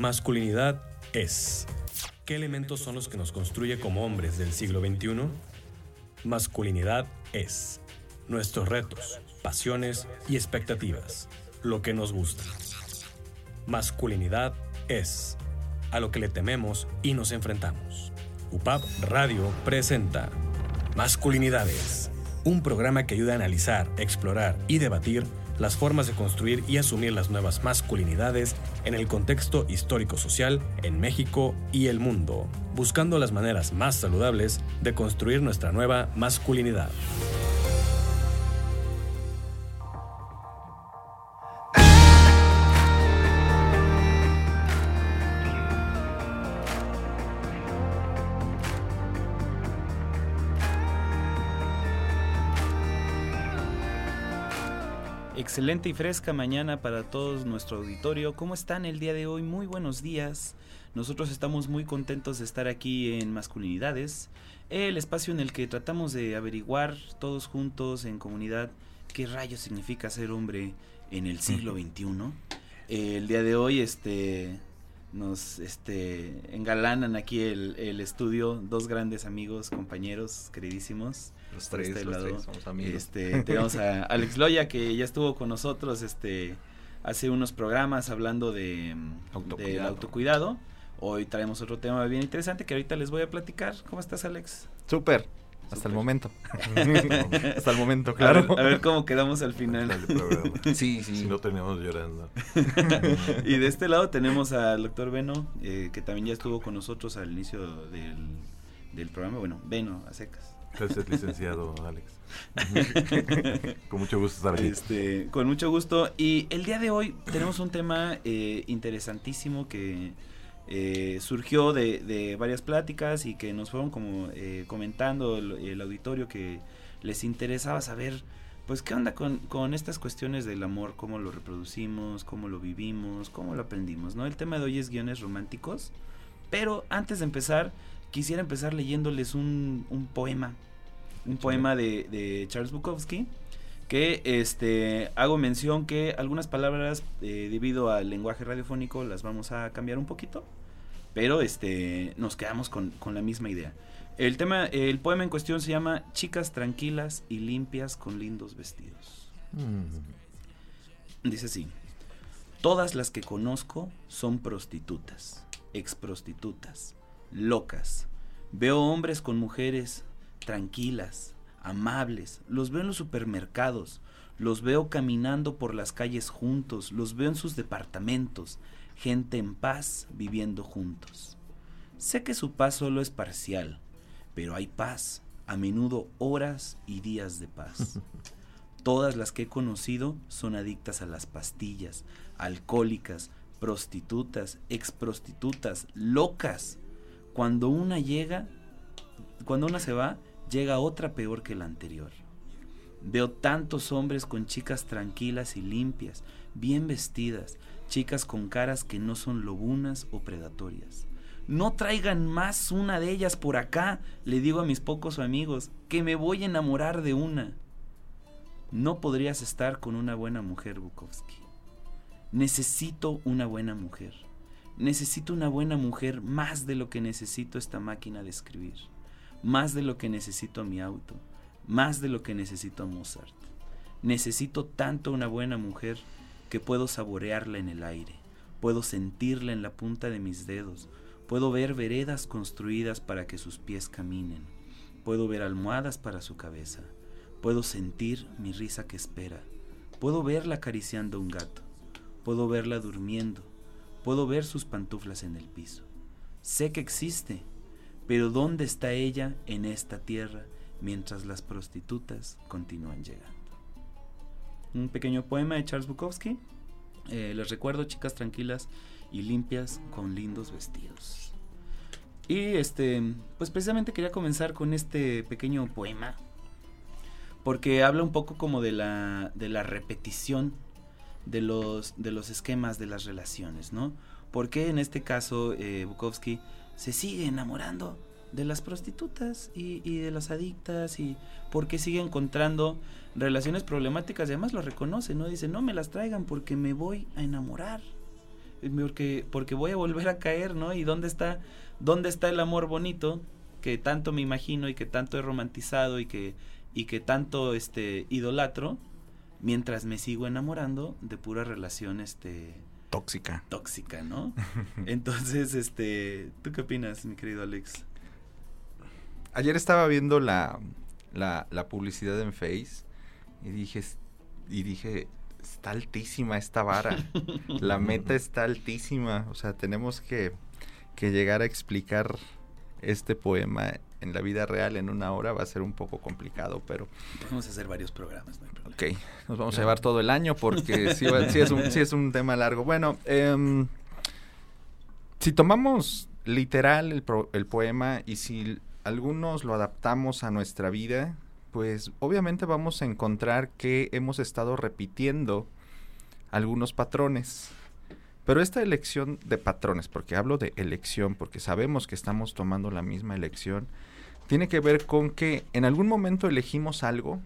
Masculinidad es. ¿Qué elementos son los que nos construye como hombres del siglo XXI? Masculinidad es. Nuestros retos, pasiones y expectativas. Lo que nos gusta. Masculinidad es. A lo que le tememos y nos enfrentamos. UPAP Radio presenta Masculinidades. Un programa que ayuda a analizar, explorar y debatir las formas de construir y asumir las nuevas masculinidades en el contexto histórico-social en México y el mundo, buscando las maneras más saludables de construir nuestra nueva masculinidad. Excelente y fresca mañana para todos nuestro auditorio. ¿Cómo están el día de hoy? Muy buenos días. Nosotros estamos muy contentos de estar aquí en Masculinidades, el espacio en el que tratamos de averiguar todos juntos en comunidad qué rayos significa ser hombre en el siglo XXI. El día de hoy este, nos este, engalanan aquí el, el estudio dos grandes amigos, compañeros, queridísimos. Los tres, este los lado. tres somos amigos. Este, tenemos a Alex Loya que ya estuvo con nosotros este, hace unos programas hablando de del Autocuidado. autocuidado. Hoy traemos otro tema bien interesante que ahorita les voy a platicar. ¿Cómo estás, Alex? Súper. Hasta el momento. Hasta el momento, A claro. ver, a ver cómo quedamos al final. Sí, sí. Si no terminamos llorando. y de este lado tenemos al doctor Beno, eh, que también ya estuvo con nosotros al inicio del, del programa. Bueno, Beno, a secas. Gracias, licenciado Alex. Con mucho gusto estar aquí. Este, con mucho gusto. Y el día de hoy tenemos un tema eh, interesantísimo que eh, surgió de, de varias pláticas y que nos fueron como eh, comentando el, el auditorio que les interesaba saber, pues, qué onda con, con estas cuestiones del amor, cómo lo reproducimos, cómo lo vivimos, cómo lo aprendimos, ¿no? El tema de hoy es guiones románticos. Pero antes de empezar, quisiera empezar leyéndoles un, un poema. Un poema de, de Charles Bukowski que este hago mención que algunas palabras eh, debido al lenguaje radiofónico las vamos a cambiar un poquito pero este nos quedamos con, con la misma idea el tema el poema en cuestión se llama chicas tranquilas y limpias con lindos vestidos Mm. dice así todas las que conozco son prostitutas exprostitutas locas veo hombres con mujeres tranquilas amables, los veo en los supermercados, los veo caminando por las calles juntos, los veo en sus departamentos, gente en paz viviendo juntos. Sé que su paz solo es parcial, pero hay paz, a menudo horas y días de paz. Todas las que he conocido son adictas a las pastillas, alcohólicas, prostitutas, exprostitutas, locas. Cuando una llega, cuando una se va, llega otra peor que la anterior. Veo tantos hombres con chicas tranquilas y limpias, bien vestidas, chicas con caras que no son lobunas o predatorias. No traigan más una de ellas por acá, le digo a mis pocos amigos, que me voy a enamorar de una. No podrías estar con una buena mujer, Bukowski. Necesito una buena mujer. Necesito una buena mujer más de lo que necesito esta máquina de escribir más de lo que necesito mi auto, más de lo que necesito Mozart. Necesito tanto una buena mujer que puedo saborearla en el aire, puedo sentirla en la punta de mis dedos, puedo ver veredas construidas para que sus pies caminen, puedo ver almohadas para su cabeza, puedo sentir mi risa que espera, puedo verla acariciando un gato, puedo verla durmiendo, puedo ver sus pantuflas en el piso. Sé que existe, pero ¿dónde está ella en esta tierra mientras las prostitutas continúan llegando? Un pequeño poema de Charles Bukowski. Eh, les recuerdo, chicas tranquilas y limpias con lindos vestidos. Y este, pues precisamente quería comenzar con este pequeño poema. Porque habla un poco como de la, de la repetición de los, de los esquemas de las relaciones, ¿no? Porque en este caso eh, Bukowski se sigue enamorando de las prostitutas y, de las adictas y porque sigue encontrando relaciones problemáticas y además lo reconoce, ¿no? Dice, no me las traigan porque me voy a enamorar. porque, porque voy a volver a caer, ¿no? ¿Y dónde está, dónde está el amor bonito que tanto me imagino y que tanto he romantizado y que, y que tanto este, idolatro, mientras me sigo enamorando de pura relación este, tóxica. Tóxica, ¿no? Entonces, este, ¿tú qué opinas, mi querido Alex? Ayer estaba viendo la, la, la publicidad en Face y dije, y dije, está altísima esta vara. La meta está altísima. O sea, tenemos que, que, llegar a explicar este poema en la vida real en una hora. Va a ser un poco complicado, pero... Vamos a hacer varios programas, no Ok, nos vamos a llevar todo el año porque sí, es, un, sí es un tema largo. Bueno, eh, si tomamos literal el, el poema y si algunos lo adaptamos a nuestra vida, pues obviamente vamos a encontrar que hemos estado repitiendo algunos patrones. Pero esta elección de patrones, porque hablo de elección, porque sabemos que estamos tomando la misma elección, tiene que ver con que en algún momento elegimos algo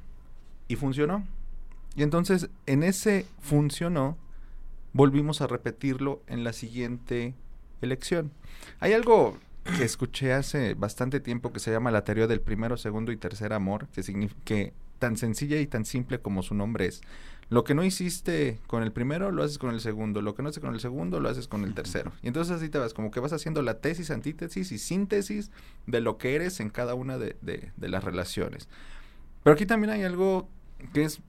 y funcionó. Y entonces en ese funcionó, volvimos a repetirlo en la siguiente elección. Hay algo que escuché hace bastante tiempo que se llama la teoría del primero, segundo y tercer amor, que, significa tan sencilla y tan simple como su nombre es. Lo que no hiciste con el primero, lo haces con el segundo. Lo que no haces con el segundo, lo haces con el tercero. Y entonces así te vas, como que vas haciendo la tesis, antítesis y síntesis de lo que eres en cada una de, de las relaciones. Pero aquí también hay algo que es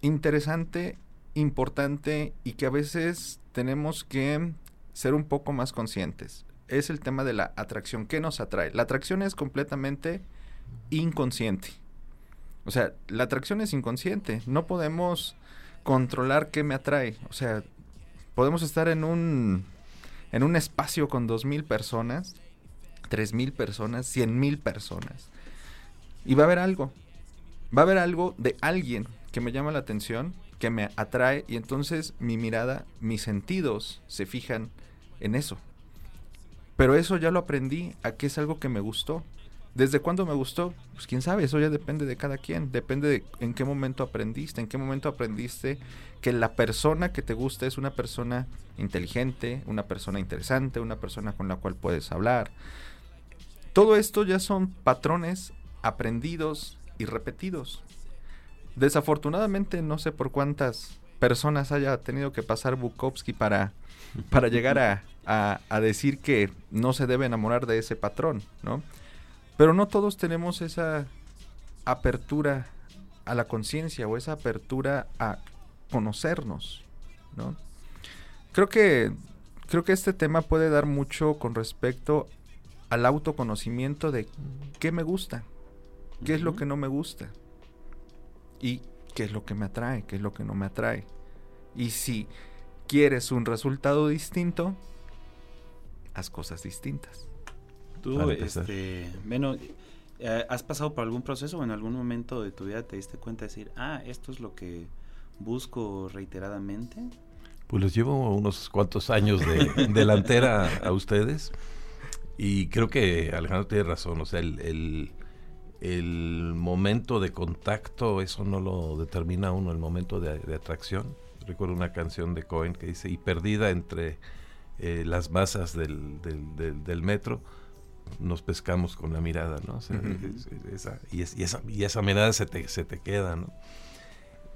interesante, importante y que a veces tenemos que ser un poco más conscientes es el tema de la atracción. ¿Qué nos atrae? La atracción es completamente inconsciente. O sea, la atracción es inconsciente. No podemos controlar qué me atrae. O sea, podemos estar en un, en un espacio con dos mil personas, tres mil personas, cien mil personas. Y va a haber algo. Va a haber algo de alguien que me llama la atención, que me atrae, y entonces mi mirada, mis sentidos se fijan en eso. Pero eso ya lo aprendí a que es algo que me gustó. ¿Desde cuándo me gustó? Pues quién sabe, eso ya depende de cada quien, depende de en qué momento aprendiste, en qué momento aprendiste que la persona que te gusta es una persona inteligente, una persona interesante, una persona con la cual puedes hablar. Todo esto ya son patrones aprendidos y repetidos. Desafortunadamente no sé por cuántas personas haya tenido que pasar Bukowski para, para llegar a, a, decir que no se debe enamorar de ese patrón, ¿no? Pero no todos tenemos esa apertura a la conciencia o esa apertura a conocernos, ¿no? Creo que creo que este tema puede dar mucho con respecto al autoconocimiento de qué me gusta, qué es lo que no me gusta y qué es lo que me atrae, qué es lo que no me atrae. Y si quieres un resultado distinto, haz cosas distintas. Tú, este, bueno, eh, ¿has pasado por algún proceso o en algún momento de tu vida te diste cuenta de decir, ah, esto es lo que busco reiteradamente? Pues les llevo unos cuantos años de delantera a ustedes y creo que Alejandro tiene razón, o sea, el, el, momento de contacto, eso no lo determina uno, el momento de, de atracción. Recuerdo una canción de Cohen que dice, y perdida entre eh, las masas del, del, metro, nos pescamos con la mirada, ¿no? esa, y, esa, y, esa, mirada se te, se te queda, ¿no?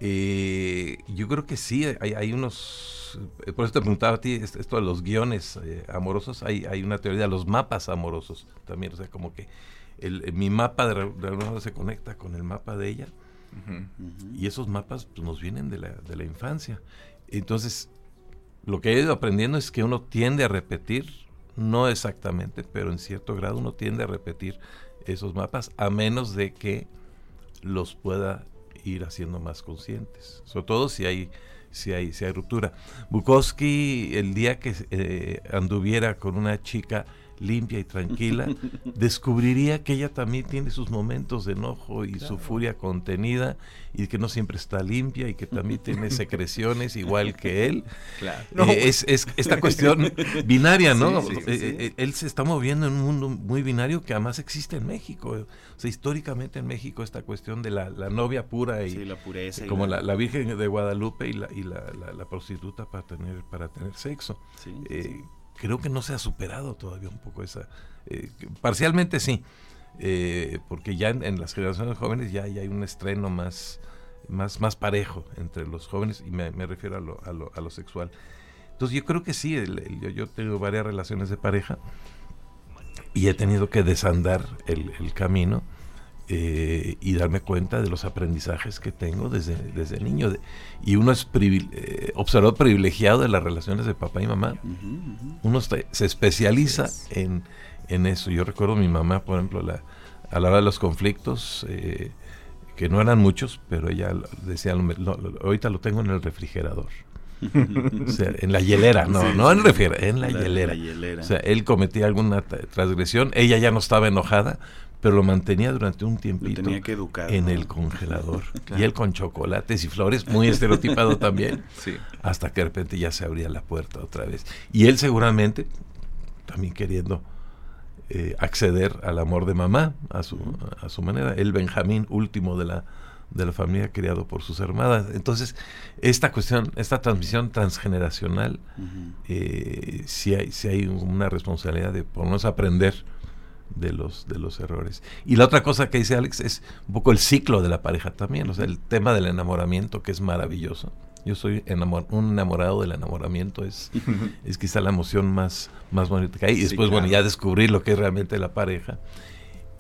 Eh, yo creo que sí, hay, hay, unos, eh, por eso te preguntaba a ti, esto de los guiones amorosos, hay, hay una teoría de los mapas amorosos también, o sea, como que el, mi mapa de, de se conecta con el mapa de ella, y esos mapas pues, nos vienen de la, de la infancia. Entonces, lo que he ido aprendiendo es que uno tiende a repetir, no exactamente, pero en cierto grado uno tiende a repetir esos mapas a menos de que los pueda ir haciendo más conscientes, sobre todo si hay si hay si hay ruptura. Bukowski el día que eh, anduviera con una chica limpia y tranquila, descubriría que ella también tiene sus momentos de enojo y su furia contenida y que no siempre está limpia y que también tiene secreciones igual que él. Eh, es, esta cuestión binaria, ¿no? Eh, eh, él se está moviendo en un mundo muy binario que además existe en México. O sea, históricamente en México esta cuestión de la, novia pura y la pureza como la, Virgen de Guadalupe y la, y la, prostituta para tener, para tener sexo creo que no se ha superado todavía un poco esa. Eh, parcialmente sí, eh, porque ya en, las generaciones jóvenes ya, hay un estreno más, más, más parejo entre los jóvenes, y me, refiero a lo, a, lo, a lo, sexual. Entonces yo creo que sí, yo, yo tengo varias relaciones de pareja y he tenido que desandar el, el camino eh, y darme cuenta de los aprendizajes que tengo desde, desde niño. y uno es eh, observador privilegiado de las relaciones de papá y mamá. Uno se especializa en, en, eso. Yo recuerdo a mi mamá, por ejemplo, la, a la hora de los conflictos, eh, que no eran muchos, pero ella decía, ahorita lo tengo en el refrigerador. o sea, en la hielera, no, no en refrigerador, en la, hielera. O sea, él cometía alguna transgresión, ella ya no estaba enojada, pero lo mantenía durante un tiempito tenía que educar, en el congelador. Y él con chocolates y flores, muy estereotipado también, hasta que de repente ya se abría la puerta otra vez. Y él seguramente, también queriendo eh, acceder al amor de mamá, a su, a su manera, el Benjamín último de la, de la familia criado por sus hermanas. Entonces, esta cuestión, esta transmisión transgeneracional, eh, si, hay, si hay una responsabilidad de por menos aprender de los, de los errores. Y la otra cosa que dice Alex es un poco el ciclo de la pareja también, o sea, el tema del enamoramiento que es maravilloso. Yo soy enamor, un enamorado del enamoramiento, es, es quizá la emoción más, más bonita que hay. Y después, bueno, ya descubrir lo que es realmente la pareja.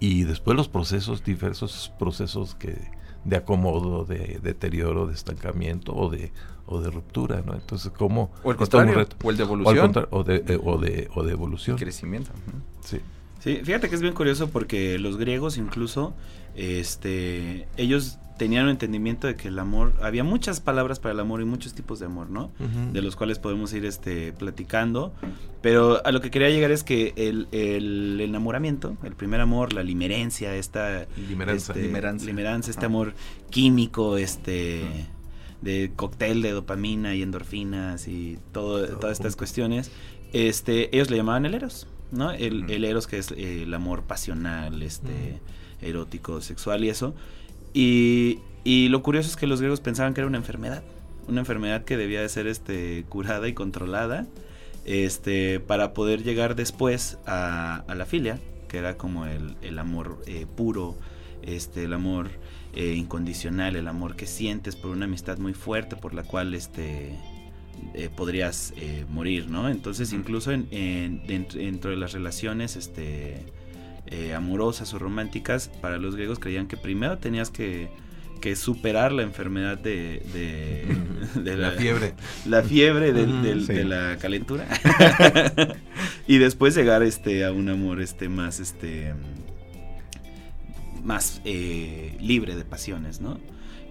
Y después los procesos, diversos procesos que, de acomodo, de deterioro, de estancamiento o de, o de ruptura, ¿no? Entonces, ¿cómo? O el contrario, o el de evolución. O, de, eh, o, de, o de evolución. Crecimiento. Sí. Sí, fíjate que es bien curioso porque los griegos incluso, este, ellos tenían un entendimiento de que el amor, había muchas palabras para el amor y muchos tipos de amor, ¿no? De los cuales podemos ir este, platicando. Pero a lo que quería llegar es que el, el enamoramiento, el primer amor, la limerencia, esta... Limeranza. Este, limeranza. este amor químico, este... de cóctel de dopamina y endorfinas y todo, todas estas cuestiones, este, ellos le llamaban el eros. ¿No? El, el eros que es eh, el amor pasional, este, erótico, sexual y eso. Y, y, lo curioso es que los griegos pensaban que era una enfermedad, una enfermedad que debía de ser este, curada y controlada, este, para poder llegar después a, a la filia, que era como el, el amor eh, puro, este, el amor eh, incondicional, el amor que sientes por una amistad muy fuerte, por la cual este, eh, podrías eh, morir, ¿no? Entonces, incluso en, dentro, de las relaciones este, eh, amorosas o románticas, para los griegos creían que primero tenías que, superar la enfermedad de, de, la, fiebre. La fiebre de, la calentura. y después llegar este, a un amor este, más, este, más libre de pasiones, ¿no?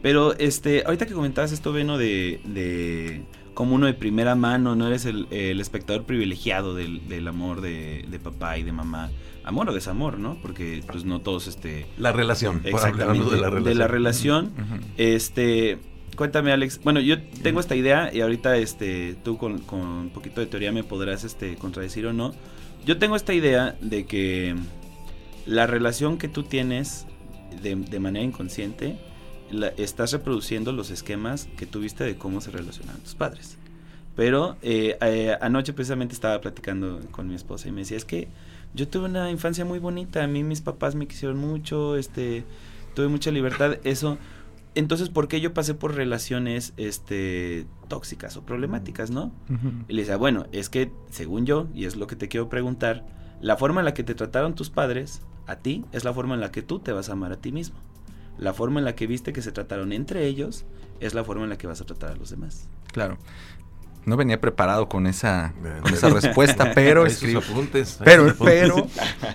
Pero este, ahorita que comentabas esto, Veno, de, como uno de primera mano, no eres el, espectador privilegiado del, amor de, papá y de mamá. Amor o desamor, ¿no? Porque pues no todos este... La relación. Exactamente. De la relación. De la relación. Este... Cuéntame, Alex. Bueno, yo tengo esta idea y ahorita este, tú con, un poquito de teoría me podrás este, contradecir o no. Yo tengo esta idea de que la relación que tú tienes de, de manera inconsciente estás reproduciendo los esquemas que tuviste de cómo se relacionaban tus padres. Pero eh, eh, anoche precisamente estaba platicando con mi esposa y me decía, es que yo tuve una infancia muy bonita, a mí mis papás me quisieron mucho, este, tuve mucha libertad, eso. Entonces, ¿por qué yo pasé por relaciones este, tóxicas o problemáticas, no? Y le decía, bueno, es que según yo, y es lo que te quiero preguntar, la forma en la que te trataron tus padres a ti es la forma en la que tú te vas a amar a ti mismo la forma en la que viste que se trataron entre ellos es la forma en la que vas a tratar a los demás. Claro. No venía preparado con esa, con esa respuesta, pero escribo. Apuntes, pero, pero,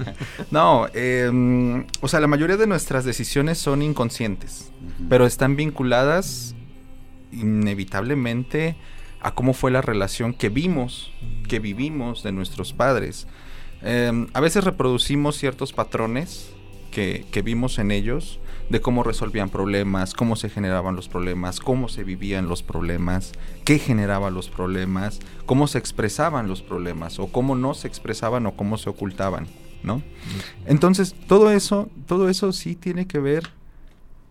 no, em, o sea, la mayoría de nuestras decisiones son inconscientes, pero están vinculadas inevitablemente a cómo fue la relación que vimos, que vivimos de nuestros padres. Em, a veces reproducimos ciertos patrones que, que vimos en ellos de cómo resolvían problemas, cómo se generaban los problemas, cómo se vivían los problemas, qué generaba los problemas, cómo se expresaban los problemas o cómo no se expresaban o cómo se ocultaban, ¿no? Entonces, todo eso, todo eso sí tiene que ver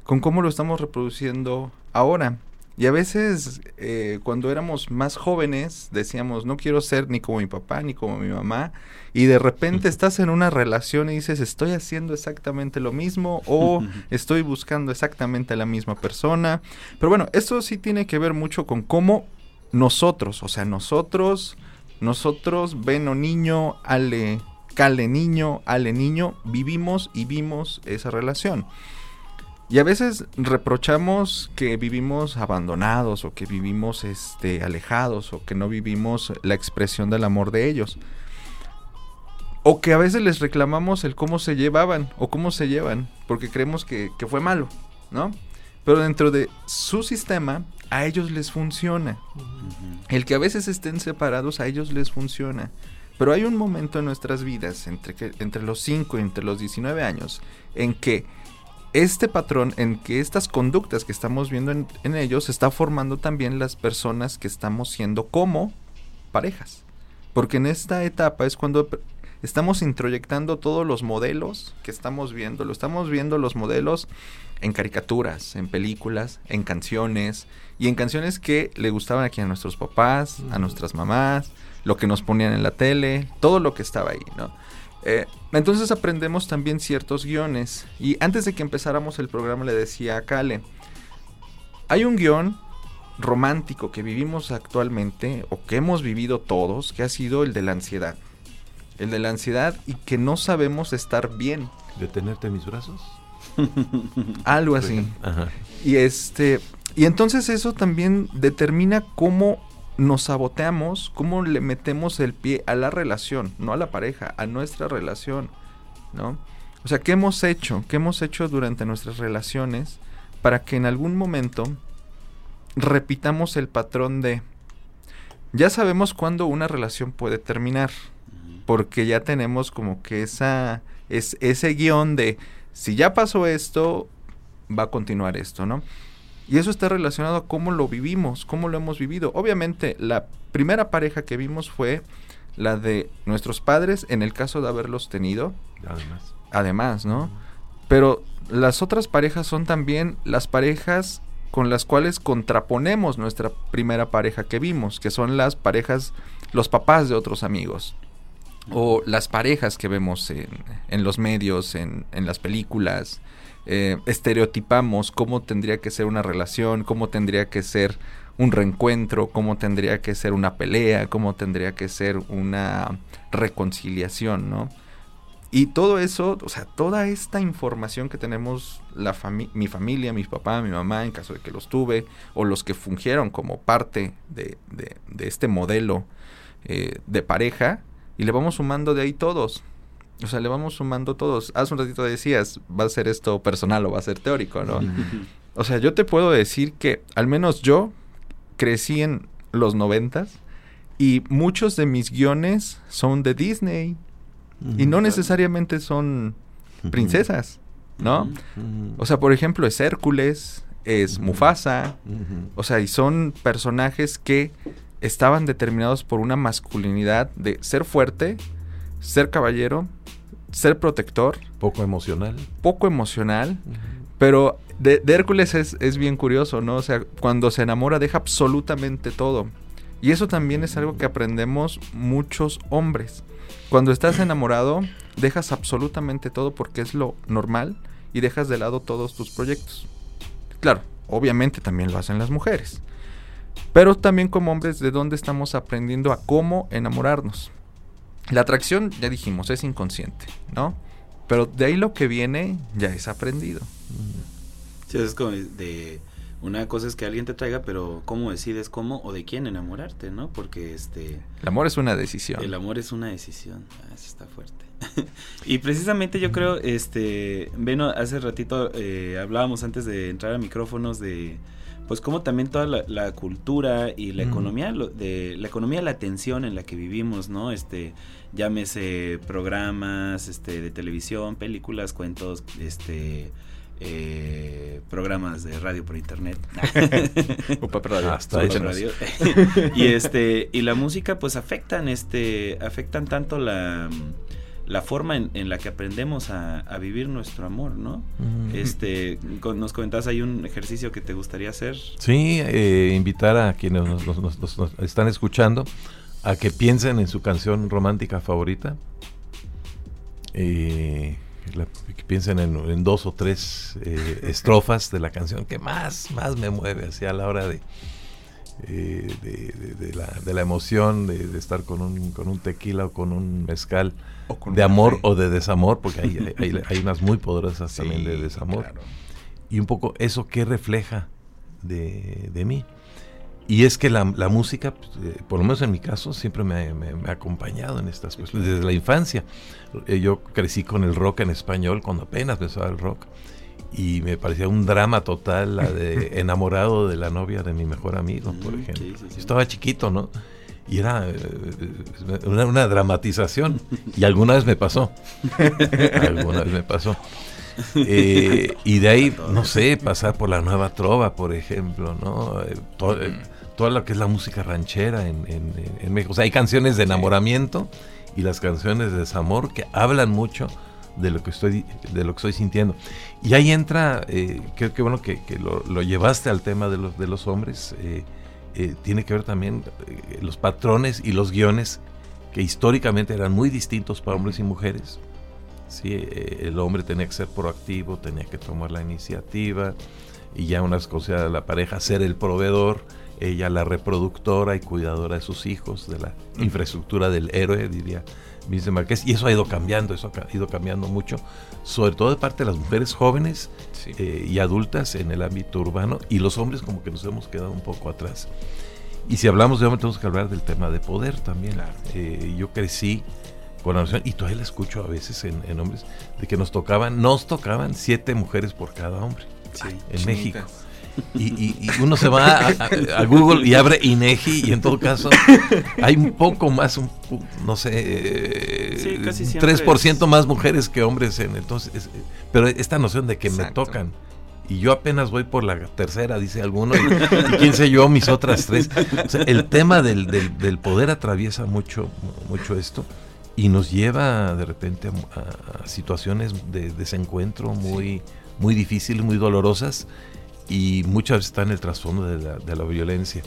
con cómo lo estamos reproduciendo ahora. Y a veces, eh, cuando éramos más jóvenes, decíamos, no quiero ser ni como mi papá ni como mi mamá. Y de repente estás en una relación y dices, estoy haciendo exactamente lo mismo o estoy buscando exactamente a la misma persona. Pero bueno, esto sí tiene que ver mucho con cómo nosotros, o sea, nosotros, nosotros, o niño, Ale, Cale niño, Ale niño, vivimos y vimos esa relación. Y a veces reprochamos que vivimos abandonados o que vivimos este, alejados o que no vivimos la expresión del amor de ellos. O que a veces les reclamamos el cómo se llevaban o cómo se llevan, porque creemos que, que fue malo, ¿no? Pero dentro de su sistema, a ellos les funciona. El que a veces estén separados, a ellos les funciona. Pero hay un momento en nuestras vidas, entre, que, entre los 5 y entre los 19 años, en que este patrón en que estas conductas que estamos viendo en, ellos está formando también las personas que estamos siendo como parejas. Porque en esta etapa es cuando estamos introyectando todos los modelos que estamos viendo. Lo estamos viendo los modelos en caricaturas, en películas, en canciones. Y en canciones que le gustaban aquí a nuestros papás, a nuestras mamás, lo que nos ponían en la tele, todo lo que estaba ahí, ¿no? Eh, entonces aprendemos también ciertos guiones. Y antes de que empezáramos el programa le decía a Kale, hay un guion romántico que vivimos actualmente o que hemos vivido todos, que ha sido el de la ansiedad. El de la ansiedad y que no sabemos estar bien. ¿Detenerte en mis brazos? Algo así. Y este y entonces eso también determina cómo nos saboteamos, cómo le metemos el pie a la relación, no a la pareja, a nuestra relación, ¿no? O sea, ¿qué hemos hecho? ¿Qué hemos hecho durante nuestras relaciones para que en algún momento repitamos el patrón de ya sabemos cuándo una relación puede terminar, porque ya tenemos como que esa es ese guion de si ya pasó esto, va a continuar esto, ¿no? Y eso está relacionado a cómo lo vivimos, cómo lo hemos vivido. Obviamente, la primera pareja que vimos fue la de nuestros padres, en el caso de haberlos tenido. Además. Además, ¿no? Pero las otras parejas son también las parejas con las cuales contraponemos nuestra primera pareja que vimos, que son las parejas, los papás de otros amigos. O las parejas que vemos en, en los medios, en, en las películas, eh, estereotipamos cómo tendría que ser una relación, cómo tendría que ser un reencuentro, cómo tendría que ser una pelea, cómo tendría que ser una reconciliación, ¿no? Y todo eso, o sea, toda esta información que tenemos la mi familia, mi papá, mi mamá, en caso de que los tuve, o los que fungieron como parte de, este modelo eh, de pareja, y le vamos sumando de ahí todos. O sea, le vamos sumando todos. Hace un ratito decías, va a ser esto personal o va a ser teórico, ¿no? o sea, yo te puedo decir que al menos yo crecí en los noventas y muchos de mis guiones son de Disney. Y no necesariamente son princesas, ¿no? O sea, por ejemplo, es Hércules, es Mufasa, o sea, y son personajes que estaban determinados por una masculinidad de ser fuerte, ser caballero, ser protector. Poco emocional. Poco emocional. Pero de, Hércules es, es, bien curioso, ¿no? O sea, cuando se enamora deja absolutamente todo. Y eso también es algo que aprendemos muchos hombres. Cuando estás enamorado, dejas absolutamente todo porque es lo normal y dejas de lado todos tus proyectos. Claro, obviamente también lo hacen las mujeres. Pero también como hombres, ¿de dónde estamos aprendiendo a cómo enamorarnos? La atracción, ya dijimos, es inconsciente, ¿no? Pero de ahí lo que viene ya es aprendido. Sí, es como de una cosa es que alguien te traiga, pero cómo decides cómo o de quién enamorarte, ¿no? Porque este el amor es una decisión. El amor es una decisión. Ah, eso está fuerte. y precisamente yo creo, este, bueno, hace ratito eh, hablábamos antes de entrar a micrófonos de pues como también toda la, cultura y la economía de la economía la atención en la que vivimos, ¿no? Este llámese programas este de televisión, películas, cuentos, este eh, programas de radio por internet. Hasta radio. y este y la música pues afectan este afectan tanto la la forma en, la que aprendemos a, vivir nuestro amor, ¿no? Este, nos comentabas hay un ejercicio que te gustaría hacer. Sí, eh, invitar a quienes nos, están escuchando a que piensen en su canción romántica favorita. Eh, que piensen en, dos o tres eh, estrofas de la canción que más, más me mueve hacia la hora de, de, la, de, la, emoción de, estar con un, con un tequila o con un mezcal de amor o de desamor, porque hay, hay, unas muy poderosas también de desamor. Y un poco eso que refleja de, mí. Y es que la, música, pues, eh, por lo menos en mi caso, siempre me, ha acompañado en estas cuestiones, desde la infancia. Eh, yo crecí con el rock en español cuando apenas empezaba el rock y me parecía un drama total la de enamorado de la novia de mi mejor amigo, por ejemplo. estaba chiquito, ¿no? Y era eh, una, dramatización. Y alguna vez me pasó. alguna vez me pasó. Eh, y de ahí, no sé, pasar por la nueva trova, por ejemplo, ¿no? Eh, toda lo que es la música ranchera en, en, México. O sea, hay canciones de enamoramiento y las canciones de desamor que hablan mucho de lo que estoy de lo que estoy sintiendo. Y ahí entra eh, creo que bueno que, lo, llevaste al tema de los de los hombres eh, eh, tiene que ver también los patrones y los guiones que históricamente eran muy distintos para hombres y mujeres. Sí el hombre tenía que ser proactivo tenía que tomar la iniciativa y ya unas cosas de la pareja ser el proveedor ella la reproductora y cuidadora de sus hijos de la infraestructura del héroe diría Marqués, y eso ha ido cambiando, eso ha ido cambiando mucho, sobre todo de parte de las mujeres jóvenes eh, y adultas en el ámbito urbano, y los hombres como que nos hemos quedado un poco atrás. Y si hablamos de hombres, tenemos que hablar del tema de poder también. Eh, yo crecí con la noción, y todavía la escucho a veces en, hombres, de que nos tocaban, nos tocaban siete mujeres por cada hombre en México. Y, uno se va a, Google y abre INEGI y en todo caso hay un poco más, un, no sé, sí, 3% más mujeres que hombres en entonces, pero esta noción de que me tocan y yo apenas voy por la tercera, dice alguno, y, quién sé yo, mis otras tres. el tema del, del, poder atraviesa mucho, mucho esto y nos lleva de repente a, situaciones de desencuentro muy, muy difíciles, muy dolorosas y muchas veces está en el trasfondo de la, de la violencia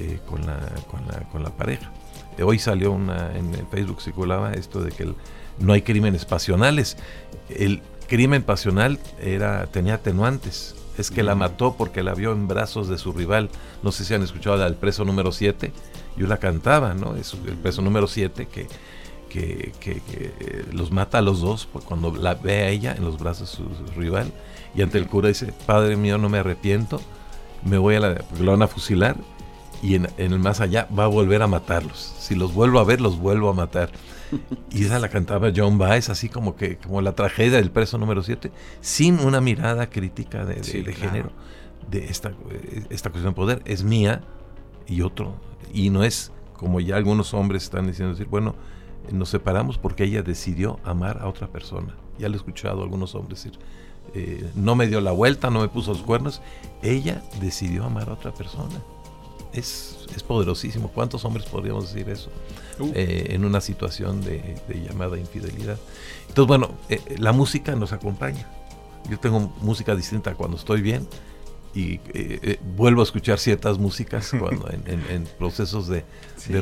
eh, con, la, con, la, con, la, pareja. Eh, hoy salió una, en Facebook circulaba esto de que no hay crímenes pasionales. El crimen pasional era, tenía atenuantes. Es que la mató porque la vio en brazos de su rival. No sé si han escuchado al preso número 7. Yo la cantaba, ¿no? Es el preso número 7 que, que, que, eh, los mata a los dos cuando la ve a ella en los brazos de su rival y ante el cura dice, Padre mío, no me arrepiento, me voy a la... porque lo van a fusilar y en, el más allá va a volver a matarlos. Si los vuelvo a ver, los vuelvo a matar. Y esa la cantaba John Baez, así como que como la tragedia del preso número 7, sin una mirada crítica de, género, de esta, esta cuestión de poder. Es mía y otro. Y no es como ya algunos hombres están diciendo, decir, bueno, nos separamos porque ella decidió amar a otra persona. Ya lo he escuchado a algunos hombres decir, eh, no me dio la vuelta, no me puso los cuernos. Ella decidió amar a otra persona. Es, es poderosísimo. ¿Cuántos hombres podríamos decir eso uh. eh, en una situación de, llamada infidelidad? Entonces, bueno, eh, la música nos acompaña. Yo tengo música distinta cuando estoy bien y vuelvo a escuchar ciertas músicas cuando en, procesos de,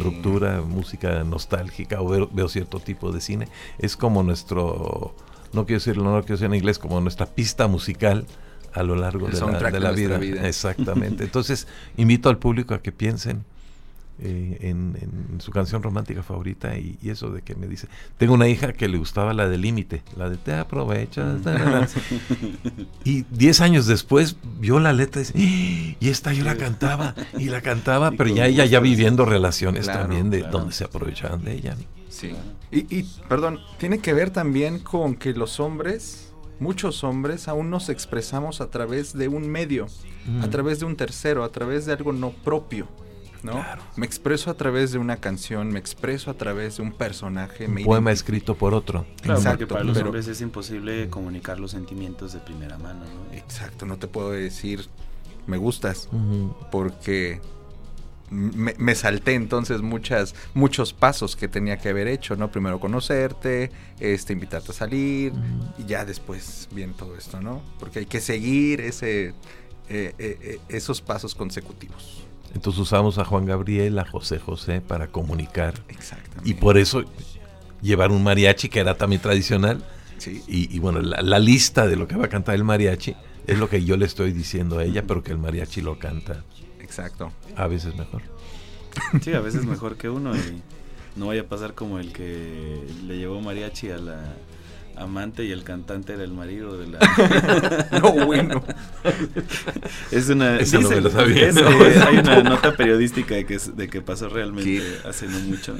ruptura, música nostálgica o veo, cierto tipo de cine. Es como nuestro no quiero decirlo, no quiero decir en inglés, como nuestra pista musical a lo largo de la, vida. Exactamente. Entonces, invito al público a que piensen eh, en, su canción romántica favorita y, eso de que me dice, tengo una hija que le gustaba la de límite, la de te aprovechas. y diez años después vio la letra y dice, ¡Ah! y esta yo la cantaba y la cantaba, pero ya ella ya viviendo relaciones también de donde se aprovechaban de ella. Sí. Y, y, perdón, tiene que ver también con que los hombres muchos hombres aún nos expresamos a través de un medio, a través de un tercero, a través de algo no propio. ¿No? Me expreso a través de una canción, me expreso a través de un personaje. Un poema escrito por otro. Claro, Exacto, para los hombres es imposible comunicar los sentimientos de primera mano. ¿no? Exacto, no te puedo decir me gustas, porque me, salté entonces muchas, muchos pasos que tenía que haber hecho, ¿no? Primero conocerte, este, invitarte a salir y ya después viene todo esto, ¿no? Porque hay que seguir ese, eh, eh, eh, esos pasos consecutivos. Entonces usamos a Juan Gabriel, a José José para comunicar. Exactamente. Y por eso llevar un mariachi que era también tradicional. Sí. Y, bueno, la, la, lista de lo que va a cantar el mariachi es lo que yo le estoy diciendo a ella, pero que el mariachi lo canta Exacto. A veces mejor. Sí, a veces mejor que uno y no vaya a pasar como el que le llevó mariachi a la amante y el cantante era el marido de la no bueno. Es una Eso no me lo sabía, eh, hay una nota periodística de que, de que pasó realmente hace no mucho.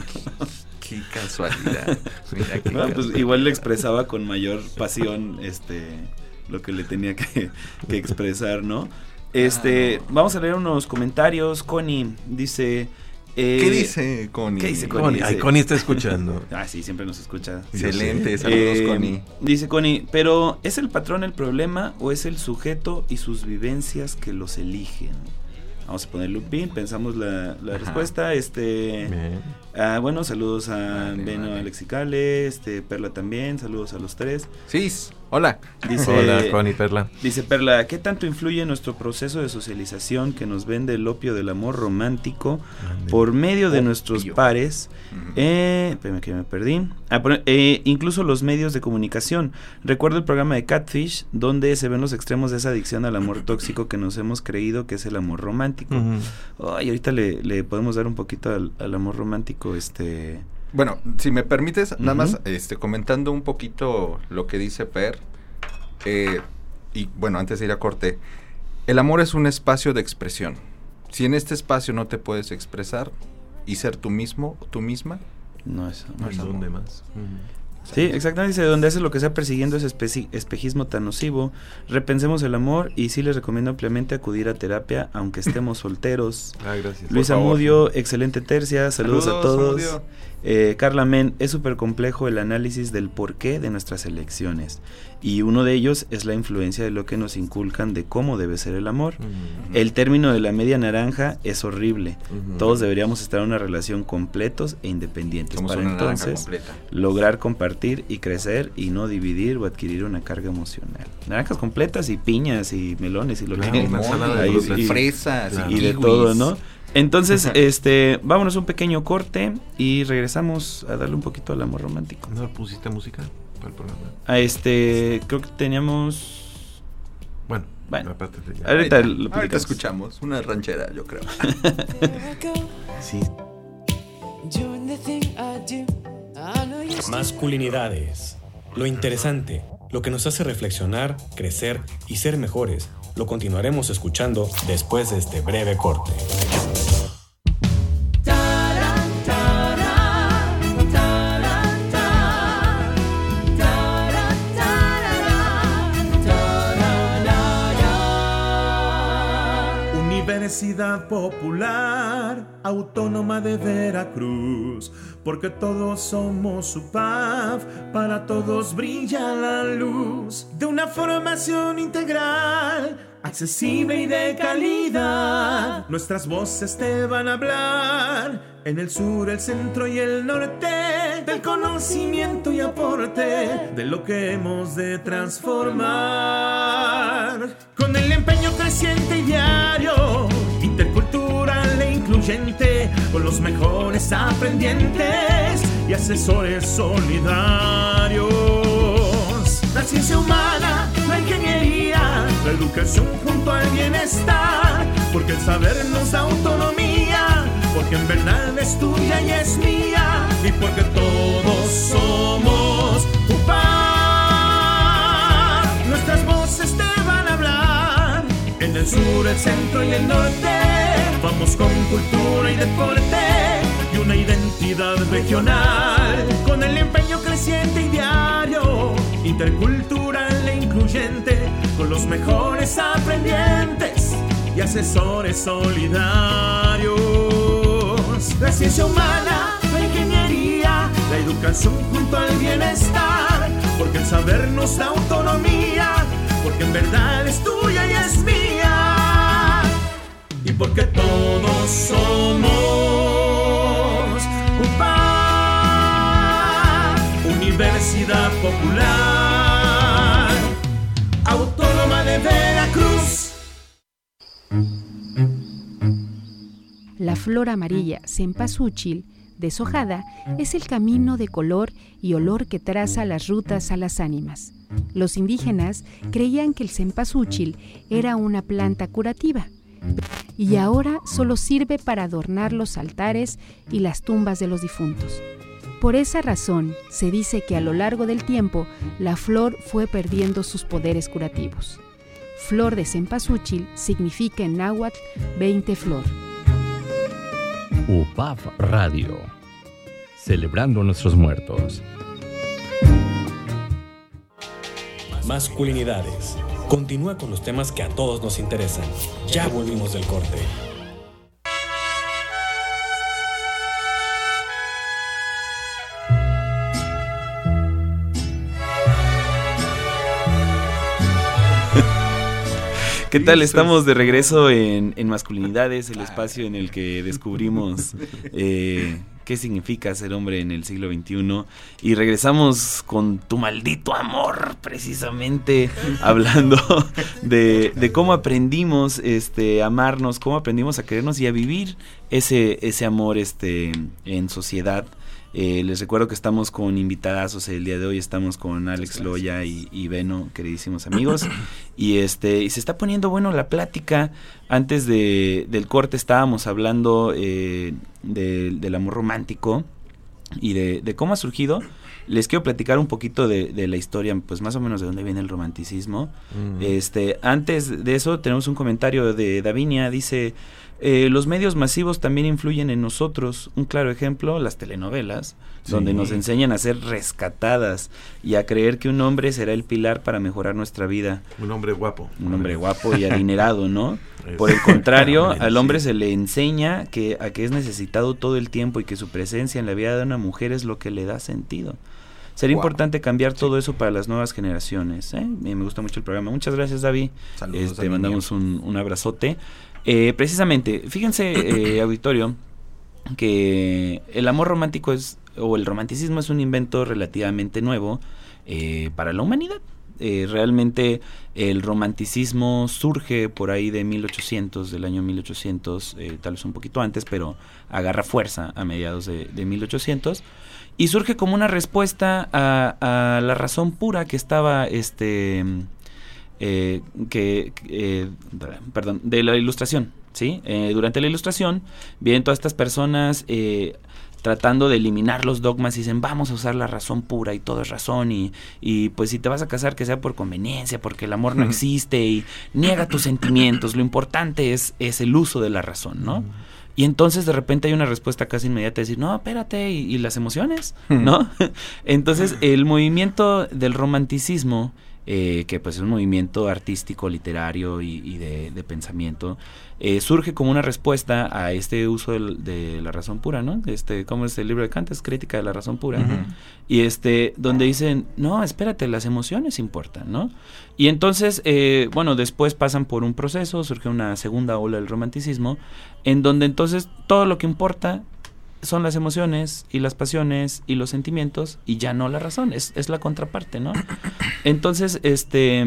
qué casualidad. Pues igual le expresaba con mayor pasión este lo que le tenía que, que expresar no este, vamos a leer unos comentarios. Connie dice. Eh, ¿Qué dice Connie? ¿Qué dice Connie? Connie, está escuchando. ah, sí, siempre nos escucha. Excelente, saludos eh, Connie. Dice Connie, pero ¿es el patrón el problema o es el sujeto y sus vivencias que los eligen? Vamos a poner looping, pensamos la, la respuesta. Este, ah, bueno, saludos a Beno Alexicale, este, Perla también, saludos a los tres. Sí, Hola. Dice, Hola, Connie Perla. Dice Perla, ¿qué tanto influye nuestro proceso de socialización que nos vende el opio del amor romántico por medio de nuestros pares? Eh, que me perdí. Ah, eh, incluso los medios de comunicación. Recuerdo el programa de Catfish, donde se ven los extremos de esa adicción al amor tóxico que nos hemos creído que es el amor romántico. Ay, ahorita le, podemos dar un poquito al, al amor romántico, este... Bueno, si me permites, nada más este, comentando un poquito lo que dice Per. Eh, y bueno, antes de ir a corte, el amor es un espacio de expresión. Si en este espacio no te puedes expresar y ser tú mismo tú misma, no es, no es donde más. Sí, exactamente. Dice, donde hace lo que sea persiguiendo ese espejismo tan nocivo, repensemos el amor y sí les recomiendo ampliamente acudir a terapia, aunque estemos solteros. Ah, gracias. Luis Amudio, excelente tercia, saludos, a todos. Eh, Carla Men, es súper complejo el análisis del porqué de nuestras elecciones. Y uno de ellos es la influencia de lo que nos inculcan de cómo debe ser el amor. El término de la media naranja es horrible. Todos deberíamos estar en una relación completos e independientes para entonces lograr compartir y crecer y no dividir o adquirir una carga emocional. Naranjas completas y piñas y melones y lo que y, y, fresas y, de todo, ¿no? Entonces, este, vámonos un pequeño corte y regresamos a darle un poquito al amor romántico. ¿No pusiste música para el programa? A este, creo que teníamos. Bueno, bueno. Ahorita, ahorita, escuchamos una ranchera, yo creo. sí. Masculinidades. Lo interesante, lo que nos hace reflexionar, crecer y ser mejores, lo continuaremos escuchando después de este breve corte. Universidad Popular Autónoma de Veracruz, porque todos somos su paz, para todos brilla la luz de una formación integral, accesible y de calidad. Nuestras voces te van a hablar en el sur, el centro y el norte, del conocimiento y aporte de lo que hemos de transformar. Con el empeño creciente y diario, con los mejores aprendientes y asesores solidarios. La ciencia humana, la ingeniería, la educación junto al bienestar, porque el saber nos da autonomía, porque en verdad es tuya y es mía, y porque todos somos UPA. Nuestras voces te van a hablar en el sur, el centro y el norte. Vamos con cultura y deporte y una identidad regional, con el empeño creciente y diario, intercultural e inclusivo mejores aprendientes y asesores solidarios. La ciencia humana, la ingeniería, la educación junto al bienestar, porque el saber nos da autonomía, porque en verdad es tuya y es mía, y porque todos somos UPA, Universidad Popular, Autónoma de Veracruz. La flor amarilla, cempasúchil, deshojada, es el camino de color y olor que traza las rutas a las ánimas. Los indígenas creían que el cempasúchil era una planta curativa y ahora solo sirve para adornar los altares y las tumbas de los difuntos. Por esa razón, se dice que a lo largo del tiempo la flor fue perdiendo sus poderes curativos. Flor de cempasúchil significa en náhuatl 20 flor. UPAP Radio. Celebrando a nuestros muertos. Masculinidades. Continúa con los temas que a todos nos interesan. Ya volvimos del corte. ¿Qué tal? Estamos de regreso en, en Masculinidades, el espacio en el que descubrimos eh, qué significa ser hombre en el siglo XXI. Y regresamos con tu maldito amor, precisamente, hablando de, de cómo aprendimos este, a amarnos, cómo aprendimos a querernos y a vivir ese, ese amor este, en sociedad. Eh, les recuerdo que estamos con invitadazos el día de hoy, estamos con Alex Loya y, y Beno, queridísimos amigos, y este y se está poniendo bueno la plática. Antes de, del corte estábamos hablando eh, de- del amor romántico y de, de cómo ha surgido. Les quiero platicar un poquito de, de la historia, pues más o menos de dónde viene el romanticismo. Mm. Este, antes de eso tenemos un comentario de Davinia, dice, eh, los medios masivos también influyen en nosotros. Un claro ejemplo, las telenovelas, donde nos enseñan a ser rescatadas y a creer que un hombre será el pilar para mejorar nuestra vida. Un hombre guapo. Un hombre guapo y adinerado, ¿no? Por el contrario, al hombre se le enseña que a que es necesitado todo el tiempo y que su presencia en la vida de una mujer es lo que le da sentido. Sería importante cambiar todo eso para las nuevas generaciones. ¿eh? Me gusta mucho el programa. Muchas gracias, David. Saludos Este, mandamos un, un abrazote. Eh, precisamente, fíjense, eh, auditorio, que el amor romántico es, o el romanticismo es un invento relativamente nuevo eh, para la humanidad. Eh, realmente el romanticismo surge por ahí de 1800, del año 1800, eh, tal vez un poquito antes, pero agarra fuerza a mediados de, de 1800 y surge como una respuesta a, a la razón pura que estaba este eh, que, eh, perdón, de la ilustración, ¿sí? Eh, durante la ilustración vienen todas estas personas eh, tratando de eliminar los dogmas y dicen vamos a usar la razón pura y todo es razón y, y pues si te vas a casar que sea por conveniencia porque el amor no existe y niega tus sentimientos, lo importante es, es el uso de la razón, ¿no? Y entonces de repente hay una respuesta casi inmediata de decir, no, espérate, ¿y, y las emociones? ¿No? entonces el movimiento del romanticismo, eh, que pues es un movimiento artístico, literario y, y de, de pensamiento, eh, surge como una respuesta a este uso de la razón pura, ¿no? Este, ¿Cómo es el libro de Kant? Es crítica de la razón pura. Y este, donde dicen, no, espérate, las emociones importan, ¿no? Y entonces, eh, bueno, después pasan por un proceso, surge una segunda ola del romanticismo, en donde entonces todo lo que importa son las emociones y las pasiones y los sentimientos y ya no la razón, es, es la contraparte, ¿no? Entonces, este,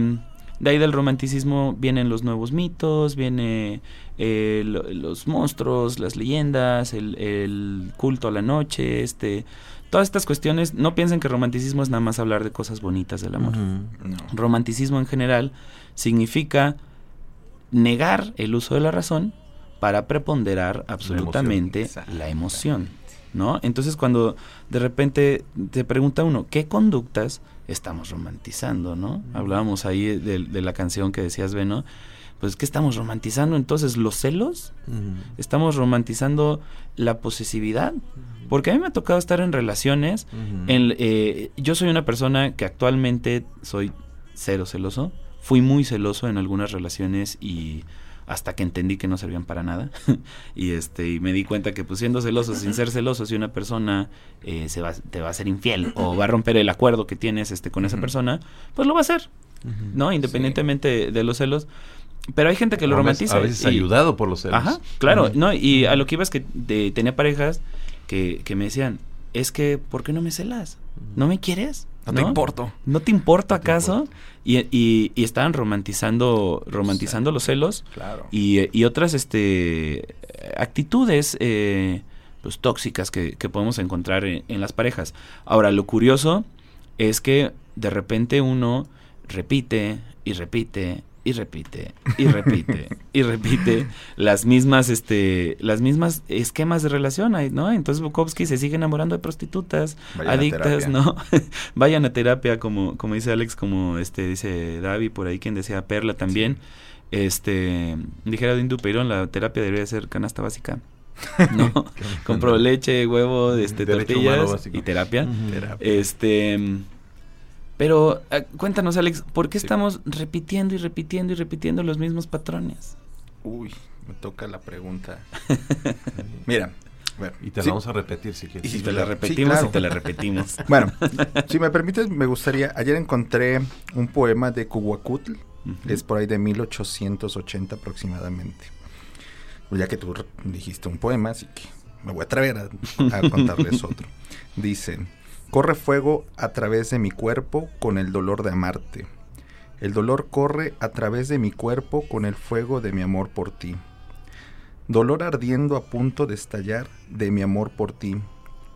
de ahí del romanticismo vienen los nuevos mitos, viene eh, lo- los monstruos, las leyendas, el, el culto a la noche, este, todas estas cuestiones, no piensen que romanticismo es nada más hablar de cosas bonitas del amor. No. Romanticismo en general significa negar el uso de la razón para preponderar absolutamente la emoción, ¿no? Entonces cuando de repente te pregunta uno, ¿qué conductas estamos romantizando, no? Hablábamos ahí de, de la canción que decías, Beno, pues ¿qué estamos romantizando? Entonces, ¿los celos? ¿Estamos romantizando la posesividad? Porque a mí me ha tocado estar en relaciones en, eh, yo soy una persona que actualmente soy cero celoso, Fui muy celoso en algunas relaciones y hasta que entendí que no servían para nada. Y este y me di cuenta que pues siendo celoso sin ser celoso si una persona eh, se va, te va a ser infiel o va a romper el acuerdo que tienes este con esa persona pues lo va a hacer no independientemente de los celos. Pero hay gente que lo romantiza A veces y- ayudado por los celos. Ajá, claro, no, y a lo que iba es que de- tenía parejas que, que me decían, es que, ¿por qué no me celas? ¿No me quieres? No te importo. ¿No te No te acaso? Y, y, y estaban romantizando, romantizando los celos Claro. y, y otras este actitudes eh, pues tóxicas que, que podemos encontrar en, en las parejas. Ahora, lo curioso es que de repente uno repite y repite y repite y repite y repite las mismas este las mismas esquemas de relación ahí, ¿no? Entonces Bukowski se sigue enamorando de prostitutas, Vayan adictas. ¿no? Vayan a terapia como como dice Alex, como este dice Davi por ahí quien decía Perla también. Este, dijera Dindu Peirón, la terapia debería ser canasta básica. ¿No? Compro leche, huevo, este, Derecho tortillas y. Terapia. Este, pero ah, cuéntanos, Alex, ¿por qué estamos repitiendo y repitiendo y repitiendo los mismos patrones? Uy, me toca la pregunta. Mira, bueno, Y te sí, la vamos a repetir si quieres. Y Sí, te la repetimos claro. y te la repetimos. Bueno, si me permites, me gustaría. Ayer encontré un poema de Cuhuacutl, Ujú. es por ahí de 1880 aproximadamente. Ya que tú dijiste un poema, así que me voy a atrever a, a contarles otro. Dice: Corre fuego a través de mi cuerpo con el dolor de amarte. El dolor corre a través de mi cuerpo con el fuego de mi amor por ti. Dolor ardiendo a punto de estallar de mi amor por ti,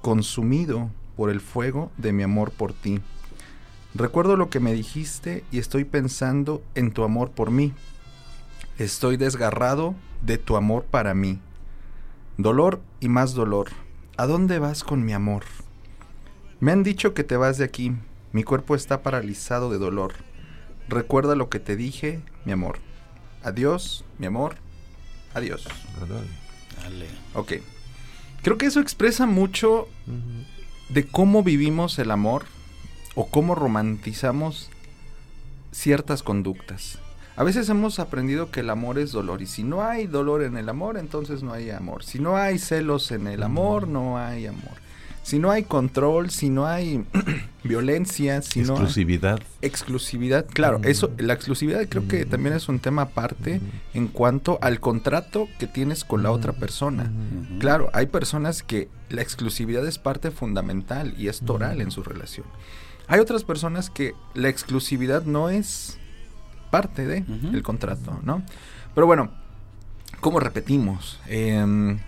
consumido por el fuego de mi amor por ti. Recuerdo lo que me dijiste y estoy pensando en tu amor por mí. Estoy desgarrado de tu amor para mí. Dolor y más dolor. ¿A dónde vas con mi amor? Me han dicho que te vas de aquí. Mi cuerpo está paralizado de dolor. Recuerda lo que te dije, mi amor. Adiós, mi amor. Adiós. Dale. Ok. Creo que eso expresa mucho de cómo vivimos el amor o cómo romantizamos ciertas conductas. A veces hemos aprendido que el amor es dolor y si no hay dolor en el amor, entonces no hay amor. Si no hay celos en el amor, no hay amor. Si no hay control, si no hay violencia, si no hay Exclusividad. exclusividad, claro, Mm. eso, la exclusividad creo que también es un tema aparte en cuanto al contrato que tienes con la otra persona. Claro, hay personas que la exclusividad es parte fundamental y es toral en su relación. Hay otras personas que la exclusividad no es parte de Ujú. el contrato, ¿no? Pero bueno, ¿cómo repetimos? Em,